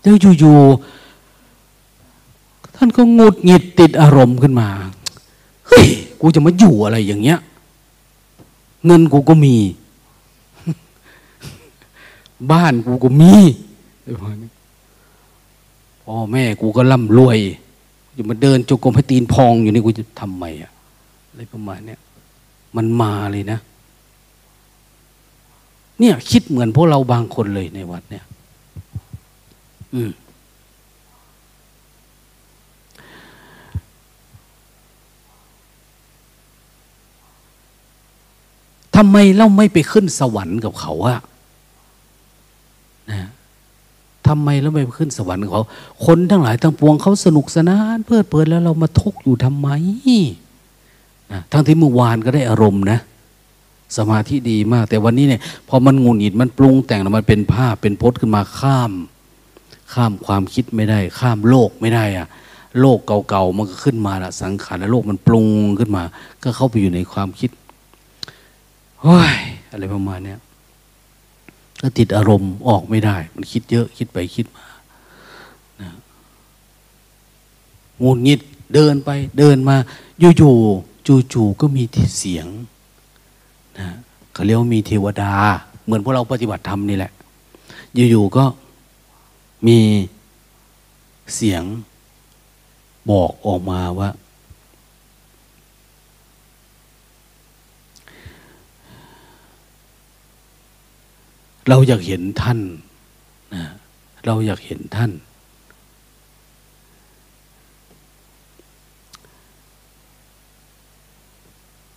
แล้วอยู่ ท่านก็งุดหงิดติดอารมณ์ขึ้นมา เฮ้ย กูจะมาอยู่อะไรอย่างเงี้ย เงินกูก็มี บ้านกูก็มีพ่อแม่กูก็ร่ำรวย อยู่มาเดินจกรมให้ตีนพองอยู่นี่กูจะทำไมอะอะไรประมาณเนี้ยมันมาเลยนะ เนี่ยคิดเหมือนพวกเราบางคนเลยในวัดเนี่ย อืม ทำไมเราไม่ไปขึ้นสวรรค์กับเขาอะนะทำไมเราไม่ไปขึ้นสวรรค์กับเขา คนทั้งหลายทั้งปวงเขาสนุกสนาน เพลิดเพลินแล้วเรามาทุกข์อยู่ทำไมนะทั้งที่เมื่อวานก็ได้อารมณ์นะ สมาธิดีมาก แต่วันนี้เนี่ยพอมันงุนหงิดมันปรุงแต่งแล้วมันเป็นภาพเป็นพจน์ขึ้นมาข้าม ข้ามความคิดไม่ได้ ข้ามโลกไม่ได้อะโลกเก่าๆมันก็ขึ้นมาละสังขารและโลกมันปรุงขึ้นมา ก็เข้าไปอยู่ในความคิด ฮ้ยอะไรประมาณนี้ก็ติดอารมณ์ออกไม่ได้ มันคิดเยอะคิดไปคิดมางูงิดเดินไปเดินมาอยู่ๆจู่ๆก็มีเสียงนะเขาเรียกว่ามีเทวดา เหมือนพวกเราปฏิบัติธรรมนี่แหละ อยู่ๆก็มีเสียงบอกออกมาว่า เราอยากเห็นท่านนะเราอยากเห็นท่าน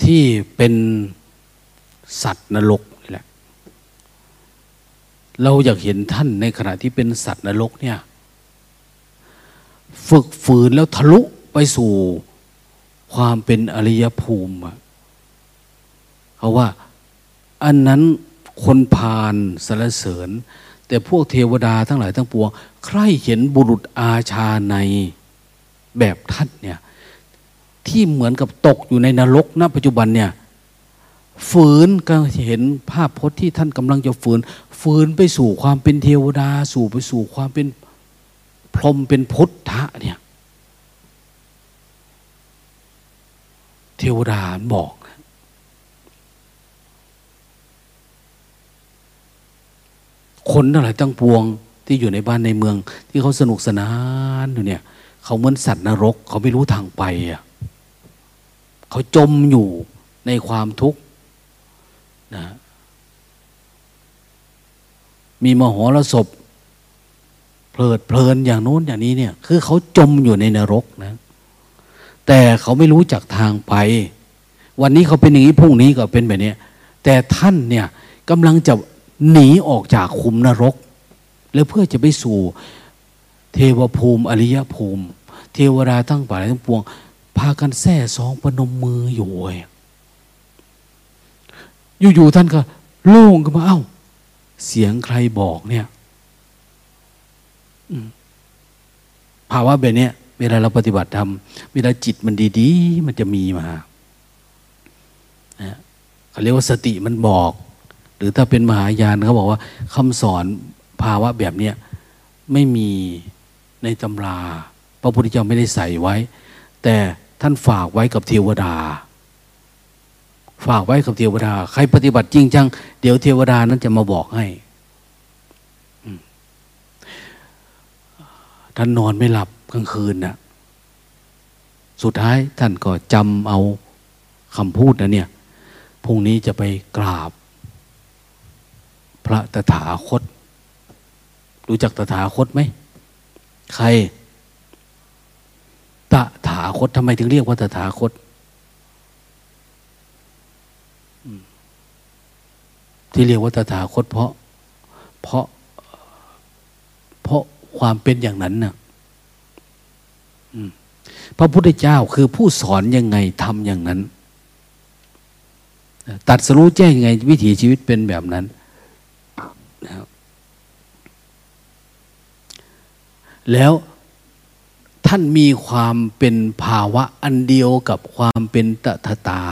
ที่เป็นสัตว์นรกแหละ เราอยากเห็นท่านในขณะที่เป็นสัตว์นรกเนี่ย ฝึกฝืนแล้วทะลุไปสู่ความเป็นอริยภูมิเขาว่า อันนั้น คนพาลสรรเสริญ แต่พวกเทวดาทั้งหลายทั้งปวง ใครเห็นบุรุษอาชาในแบบท่านเนี่ยที่เหมือนกับตกอยู่ในนรกณปัจจุบันเนี่ยฝืนก็เห็นภาพพจน์ที่ท่านกำลังจะฝืน ฝืนไปสู่ความเป็นเทวดา สู่ไปสู่ความเป็นพรหมเป็นพุทธะเนี่ยเทวดาบอกนะ คนทั้งหลายตั้งปวงที่อยู่ในบ้านในเมือง ที่เขาสนุกสนานอยู่เนี่ย เขาเหมือนสัตว์นรก เขาไม่รู้ทางไปอะเขาจมอยู่ในความทุกข์นะมีมโหรสพเพลิดเพลินอย่างโน้นอย่างนี้เนี่ย คือเขาจมอยู่ในนรกนะ แต่เขาไม่รู้จักทางไป วันนี้เขาเป็นอย่างนี้พรุ่งนี้ก็เป็นแบบนี้แต่ท่านเนี่ยกำลังจะ หนีออกจากคุมนรก แล้วเพื่อจะไปสู่เทวภูมิอริยภูมิ เทวดาตั้งป่าทั้งปวง พากันแส่ซองประนมมืออยู่อยู่ๆท่านก็โล่งขึ้นมาเอ้า เสียงใครบอกเนี่ยภาวะแบบนี้เวลาเราปฏิบัติธรรมเวลาจิตมันดี ๆ มันจะมีมาเขาเรียกว่าสติมันบอก หรือถ้าเป็นมหายานเขาบอกว่าคำสอนภาวะแบบเนี้ยไม่มีในตำรา พระพุทธเจ้าไม่ได้ใส่ไว้ แต่ท่านฝากไว้กับเทวดา ฝากไว้กับเทวดา ใครปฏิบัติจริงจัง เดี๋ยวเทวดานั้นจะมาบอกให้ ท่านนอนไม่หลับกลางคืนนะ่ะสุดท้ายท่านก็จำเอาคำพูดนะเนี่ยพรุ่งนี้จะไปกราบ พระตถาคต รู้จักตถาคตไหม ใคร ตถาคตทำไมถึงเรียกว่าตถาคตที่เรียกว่าตถาคตเพราะ เพราะ เพราะความเป็นอย่างนั้นน่ะพระพุทธเจ้าคือผู้สอนยังไงทำอย่างนั้น ตัดสรู้แจ้งยังไง วิถีชีวิตเป็นแบบนั้น นะครับแล้วท่านมีความเป็นภาวะอันเดียวกับความเป็นตถตา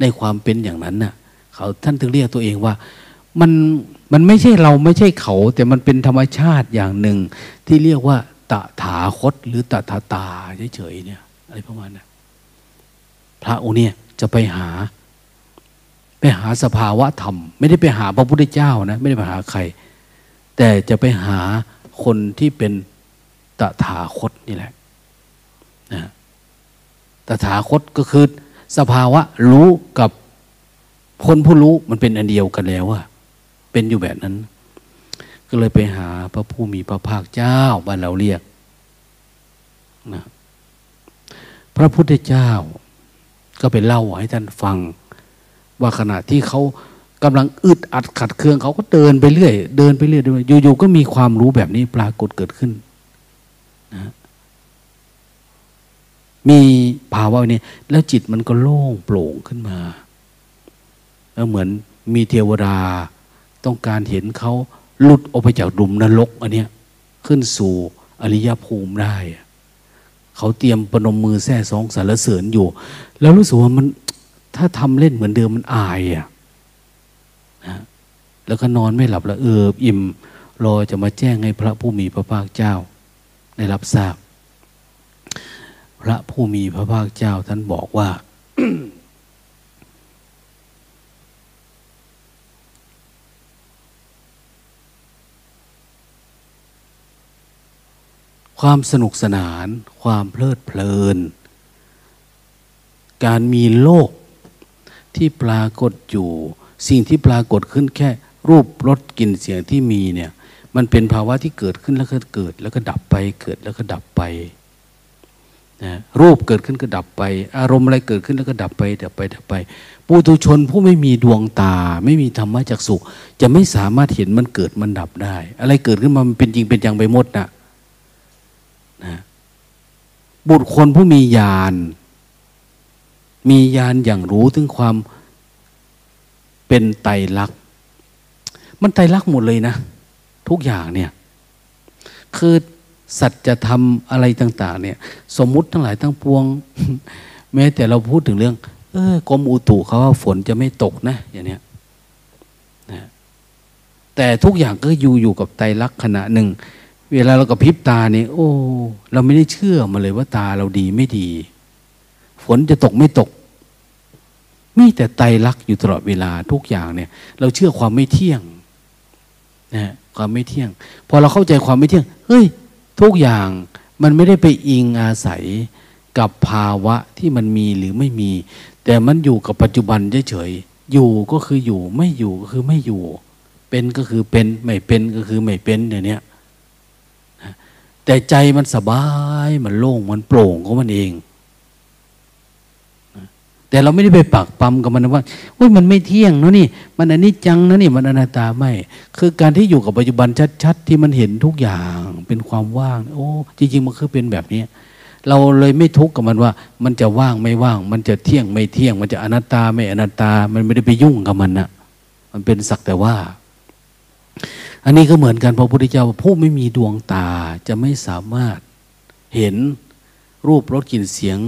ในความเป็นอย่างนั้นน่ะเขาท่านถึงเรียกตัวเองว่ามันมันไม่ใช่เราไม่ใช่เขา แต่มันเป็นธรรมชาติอย่างหนึ่ง ที่เรียกว่าตถาคต หรือตถาตาเฉยๆเนี่ยอะไรประมาณนั้นพระองค์เนี่ยจะไปหา ไปหาสภาวะธรรม ไม่ได้ไปหาพระพุทธเจ้านะ ไม่ได้ไปหาใคร แต่จะไปหาคนที่เป็นตถาคตนี่แหละนะตถาคตก็คือ สภาวะรู้กับคนผู้รู้มันเป็นอันเดียวกันแล้วอะเป็นอยู่แบบนั้น ก็เลยไปหาพระผู้มีพระภาคเจ้าบ้านเราเรียกนะพระพุทธเจ้าก็ไปเล่าให้ท่านฟัง ว่าขณะที่เขากำลังอึดอัดขัดเคืองเขาก็เดินไปเรื่อย เดินไปเรื่อยอยู่ๆก็มีความรู้แบบนี้ปรากฏเกิดขึ้นนะมีภาวะนี้แล้วจิตมันก็โล่งโปร่งขึ้นมาแล้วเหมือนมีเทวดาต้องการเห็นเขาหลุดออกไปจากดุมนรกอันเนี้ยขึ้นสู่อริยภูมิได้ เขาเตรียมปนมมือแท่สองสารเสริญอยู่ แล้วรู้สึกว่ามัน ถ้าทำเล่นเหมือนเดิมมันอายอะนะแล้วก็นอนไม่หลับแล้วเอออิ่มรอจะมาแจ้งให้พระผู้มีพระภาคเจ้า ได้รับทราบ พระผู้มีพระภาคเจ้าท่านบอกว่าความสนุกสนาน ความเพลิดเพลิน การมีโลก ที่ปรากฏอยู่ สิ่งที่ปรากฏขึ้นแค่รูปรสกลิ่นเสียงที่มีเนี่ยมันเป็นภาวะที่เกิดขึ้นแล้วก็เกิด แล้วก็ดับไปเกิดแล้วก็ดับไปนะรูปเกิดขึ้นก็ดับไป อารมณ์อะไรเกิดขึ้นแล้วก็ดับไปดับไปดับไปปุถุชนผู้ไม่มีดวงตา ไม่มีธรรมะจักสุจะไม่สามารถเห็นมันเกิดมันดับได้ อะไรเกิดขึ้นมามันเป็นจริงเป็นจังไปหมดนะนะบุตรคนผู้มีญาณ มีญาณอย่างรู้ถึงความเป็นไตรลักษณ์มันไตรลักษณ์หมดเลยนะ ทุกอย่างเนี่ย คือสัจธรรมอะไรต่าง ๆ เนี่ย สมมุติทั้งหลายทั้งปวง แม้แต่เราพูดถึงเรื่อง เออกรมอุตุเขาว่าฝนจะไม่ตกนะ อย่างเนี้ยนะแต่ทุกอย่างก็อยู่อยู่กับไตรลักษณ์ขณะหนึ่ง เวลาเรากระพริบตาเนี่ยโอ้ เราไม่ได้เชื่อมาเลยว่าตาเราดีไม่ดี นจะตกไม่ตก มีแต่ไตรักอยู่ตลอดเวลาทุกอย่างเนี่ย เราเชื่อความไม่เที่ยงนะความไม่เที่ยง พอเราเข้าใจความไม่เที่ยง เฮ้ย ทุกอย่างมันไม่ได้ไปอิงอาศัยกับภาวะที่มันมีหรือไม่มี แต่มันอยู่กับปัจจุบันเฉยๆอยู่ก็คืออยู่ไม่อยู่ก็คือไม่อยู่ เป็นก็คือเป็น ไม่เป็นก็คือไม่เป็นอย่างเนี้ยแต่ใจมันสบายมันโล่งมันโปร่งของมันเอง แต่เราไม่ได้ไปปักปั๊มกับมันว่าเฮ้ยมันไม่เที่ยงนะนี่ มันอันนี้จังนะนี่มันอนัตตาไม่ คือการที่อยู่กับปัจจุบันชัดๆ ที่มันเห็นทุกอย่างเป็นความว่าง โอ้ จริง ๆ มันคือเป็นแบบนี้ เราเลยไม่ทุกข์กับมันว่า มันจะว่างไม่ว่าง มันจะเที่ยงไม่เที่ยง มันจะอนัตตาไม่อนัตตา มันไม่ได้ไปยุ่งกับมันนะมันเป็นสักแต่ว่า อันนี้ก็เหมือนกันพระพุทธเจ้าผู้ไม่มีดวงตาจะไม่สามารถเห็นรูปรสกลิ่นเสียง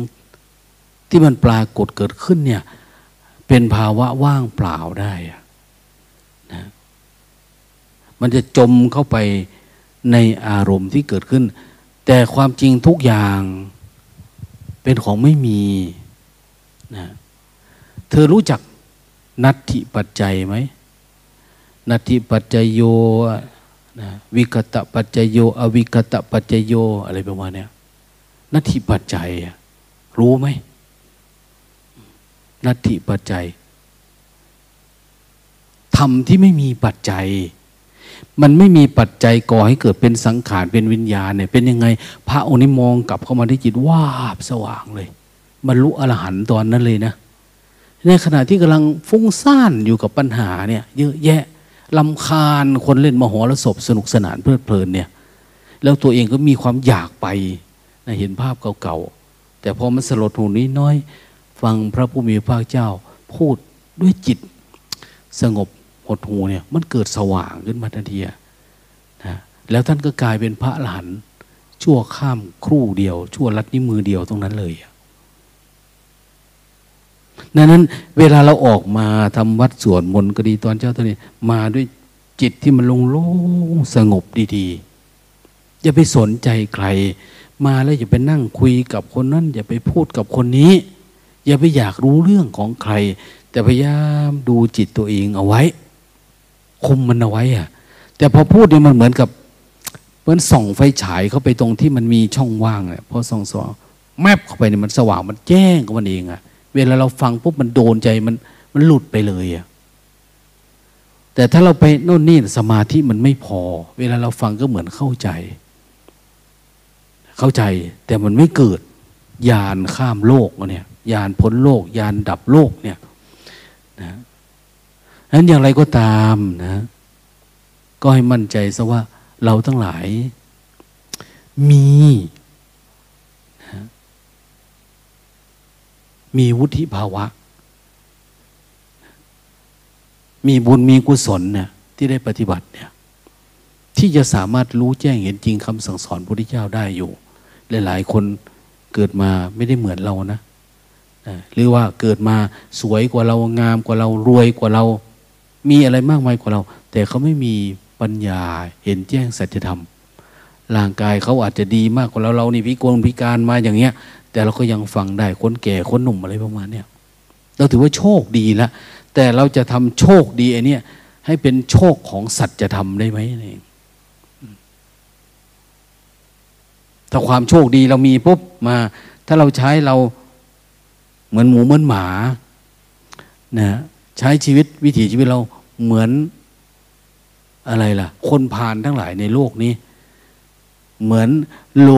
ที่มันปรากฏเกิดขึ้นเนี่ย เป็นภาวะว่างเปล่าได้นะมันจะจมเข้าไปในอารมณ์ที่เกิดขึ้น แต่ความจริงทุกอย่างเป็นของไม่มีนะเธอรู้จักนัตถิปัจจัยไหมนัตถิปัจจโยนะวิกตะปัจจโย อวิกตะปัจจโย อะไรประมาณนี้นัตถิปัจจัยรู้ไหม นัตถิปัจจัยธรรมที่ไม่มีปัจจัย มันไม่มีปัจจัยก่อให้เกิดเป็นสังขารเป็นวิญญาณเนี่ย เป็นยังไง พระองค์นี้มองกลับเข้ามาที่จิตว้าบสว่างเลยบรรลุอรหันต์ตอนนั้นเลยนะในขณะที่กำลังฟุ้งซ่านอยู่กับปัญหาเนี่ยเยอะแยะลำคาญคนเล่นมโหรสพสนุกสนานเพลิดเพลินเนี่ย แล้วตัวเองก็มีความอยากไปนะเห็นภาพเก่าๆแต่พอมันสลดหูนี้น้อย ฟังพระผู้มีพระเจ้า พูดด้วยจิตสงบหดหูเนี่ยมันเกิดสว่างขึ้นมาทันทีนะแล้วท่านก็กลายเป็นพระหลานชั่วข้ามครู่เดียว ชั่วลัดนิ้วมือเดียวตรงนั้นเลยดังนั้น เวลาเราออกมาทำวัดสวดมนต์ก็ดีตอนเจ้าตอนนี้ มาด้วยจิตที่มันลงโล่งสงบดีๆอย่าไปสนใจใคร มาแล้วอย่าไปนั่งคุยกับคนนั้นอย่าไปพูดกับคนนี้ อย่าไปอยากรู้เรื่องของใคร แต่พยายามดูจิตตัวเองเอาไว้ คุมมันเอาไว้อะแต่พอพูดเนี่ยมันเหมือนกับเหมือนส่องไฟฉายเข้าไปตรงที่มันมีช่องว่างเนี่ยพอส่องสองแมบเข้าไปเนี่ยมันสว่างมันแจ้งกับมันเองอะเวลาเราฟังปุ๊บมันโดนใจมันมันหลุดไปเลยอะแต่ถ้าเราไปโน่นนี่สมาธิมันไม่พอ เวลาเราฟังก็เหมือนเข้าใจ เข้าใจแต่มันไม่เกิดยานข้ามโลกเนี่ย ยานพ้นโลก ยานดับโลกเนี่ยนะนั้นอย่างไรก็ตามนะ ก็ให้มั่นใจซะว่าเราทั้งหลาย มีนะมีวุฒิภาวะ มีบุญมีกุศลเนี่ยที่ได้ปฏิบัติเนี่ยที่จะสามารถรู้แจ้งเห็นจริงคำสั่งสอนพระพุทธเจ้าได้อยู่ หลาย ๆ คนเกิดมาไม่ได้เหมือนเรานะ หรือว่าเกิดมาสวยกว่าเรางามกว่าเรารวยกว่าเรา มีอะไรมากมายกว่าเรา แต่เขาไม่มีปัญญาเห็นแจ้งสัจธรรมร่างกายเขาอาจจะดีมากกว่าเราเรานี่พิกลพิการมาอย่างเงี้ย แต่เราก็ยังฟังได้คนแก่คนหนุ่มอะไรประมาณเนี้ยเราถือว่าโชคดีแล้วแต่เราจะทำโชคดีไอ้นี่ให้เป็นโชคของสัจธรรมได้ไหมนี่ถ้าความโชคดีเรามีปุ๊บมา ถ้าเราใช้เรา เหมือนหมูเหมือนหมานะใช้ชีวิตวิถีชีวิตเราเหมือนอะไรล่ะ คนผ่านทั้งหลายในโลกนี้ เหมือนโล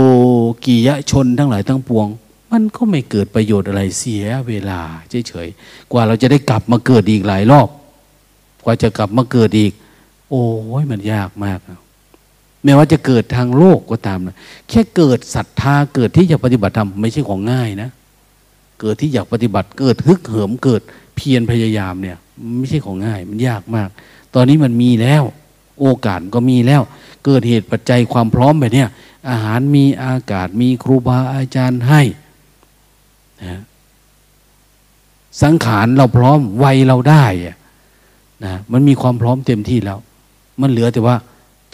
กียชนทั้งหลายทั้งปวง มันก็ไม่เกิดประโยชน์อะไรเสียเวลาเฉยๆกว่าเราจะได้กลับมาเกิดอีกหลายรอบ กว่าจะกลับมาเกิดอีก โอ้ยมันยากมากแม้ว่าจะเกิดทางโลกก็ตามนะแค่เกิดศรัทธาเกิดที่จะปฏิบัติธรรมไม่ใช่ของง่ายนะ เกิดที่อยากปฏิบัติเกิดฮึกเหิมเกิดเพียรพยายามเนี่ย ไม่ใช่ของง่ายมันยากมาก ตอนนี้มันมีแล้ว โอกาสก็มีแล้ว เกิดเหตุปัจจัยความพร้อมแบบนี้อาหารมีอากาศมีครูบาอาจารย์ให้นะสังขารเราพร้อมวัยเราได้นะมันมีความพร้อมเต็มที่แล้ว มันเหลือแต่ว่า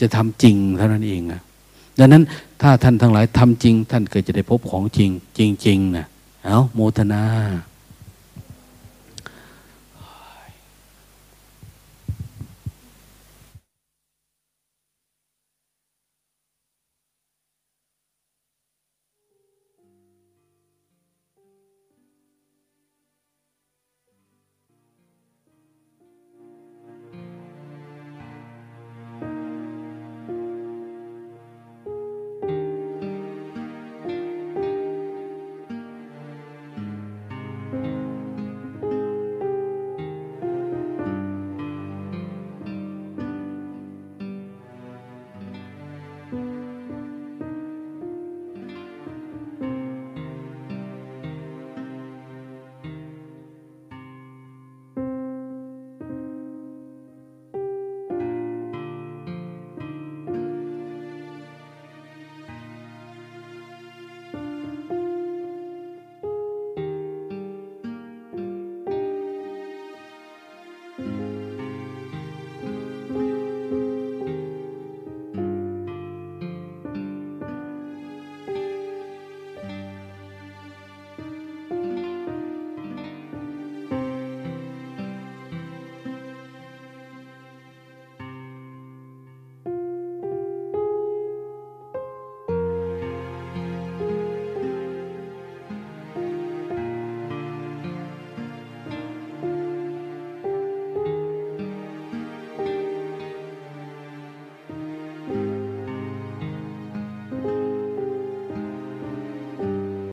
จะทำจริงเท่านั้นเองนะดังนั้นถ้าท่านทั้งหลายทำจริง ท่านก็จะได้พบของจริง จริงๆนะ เอาโมทนา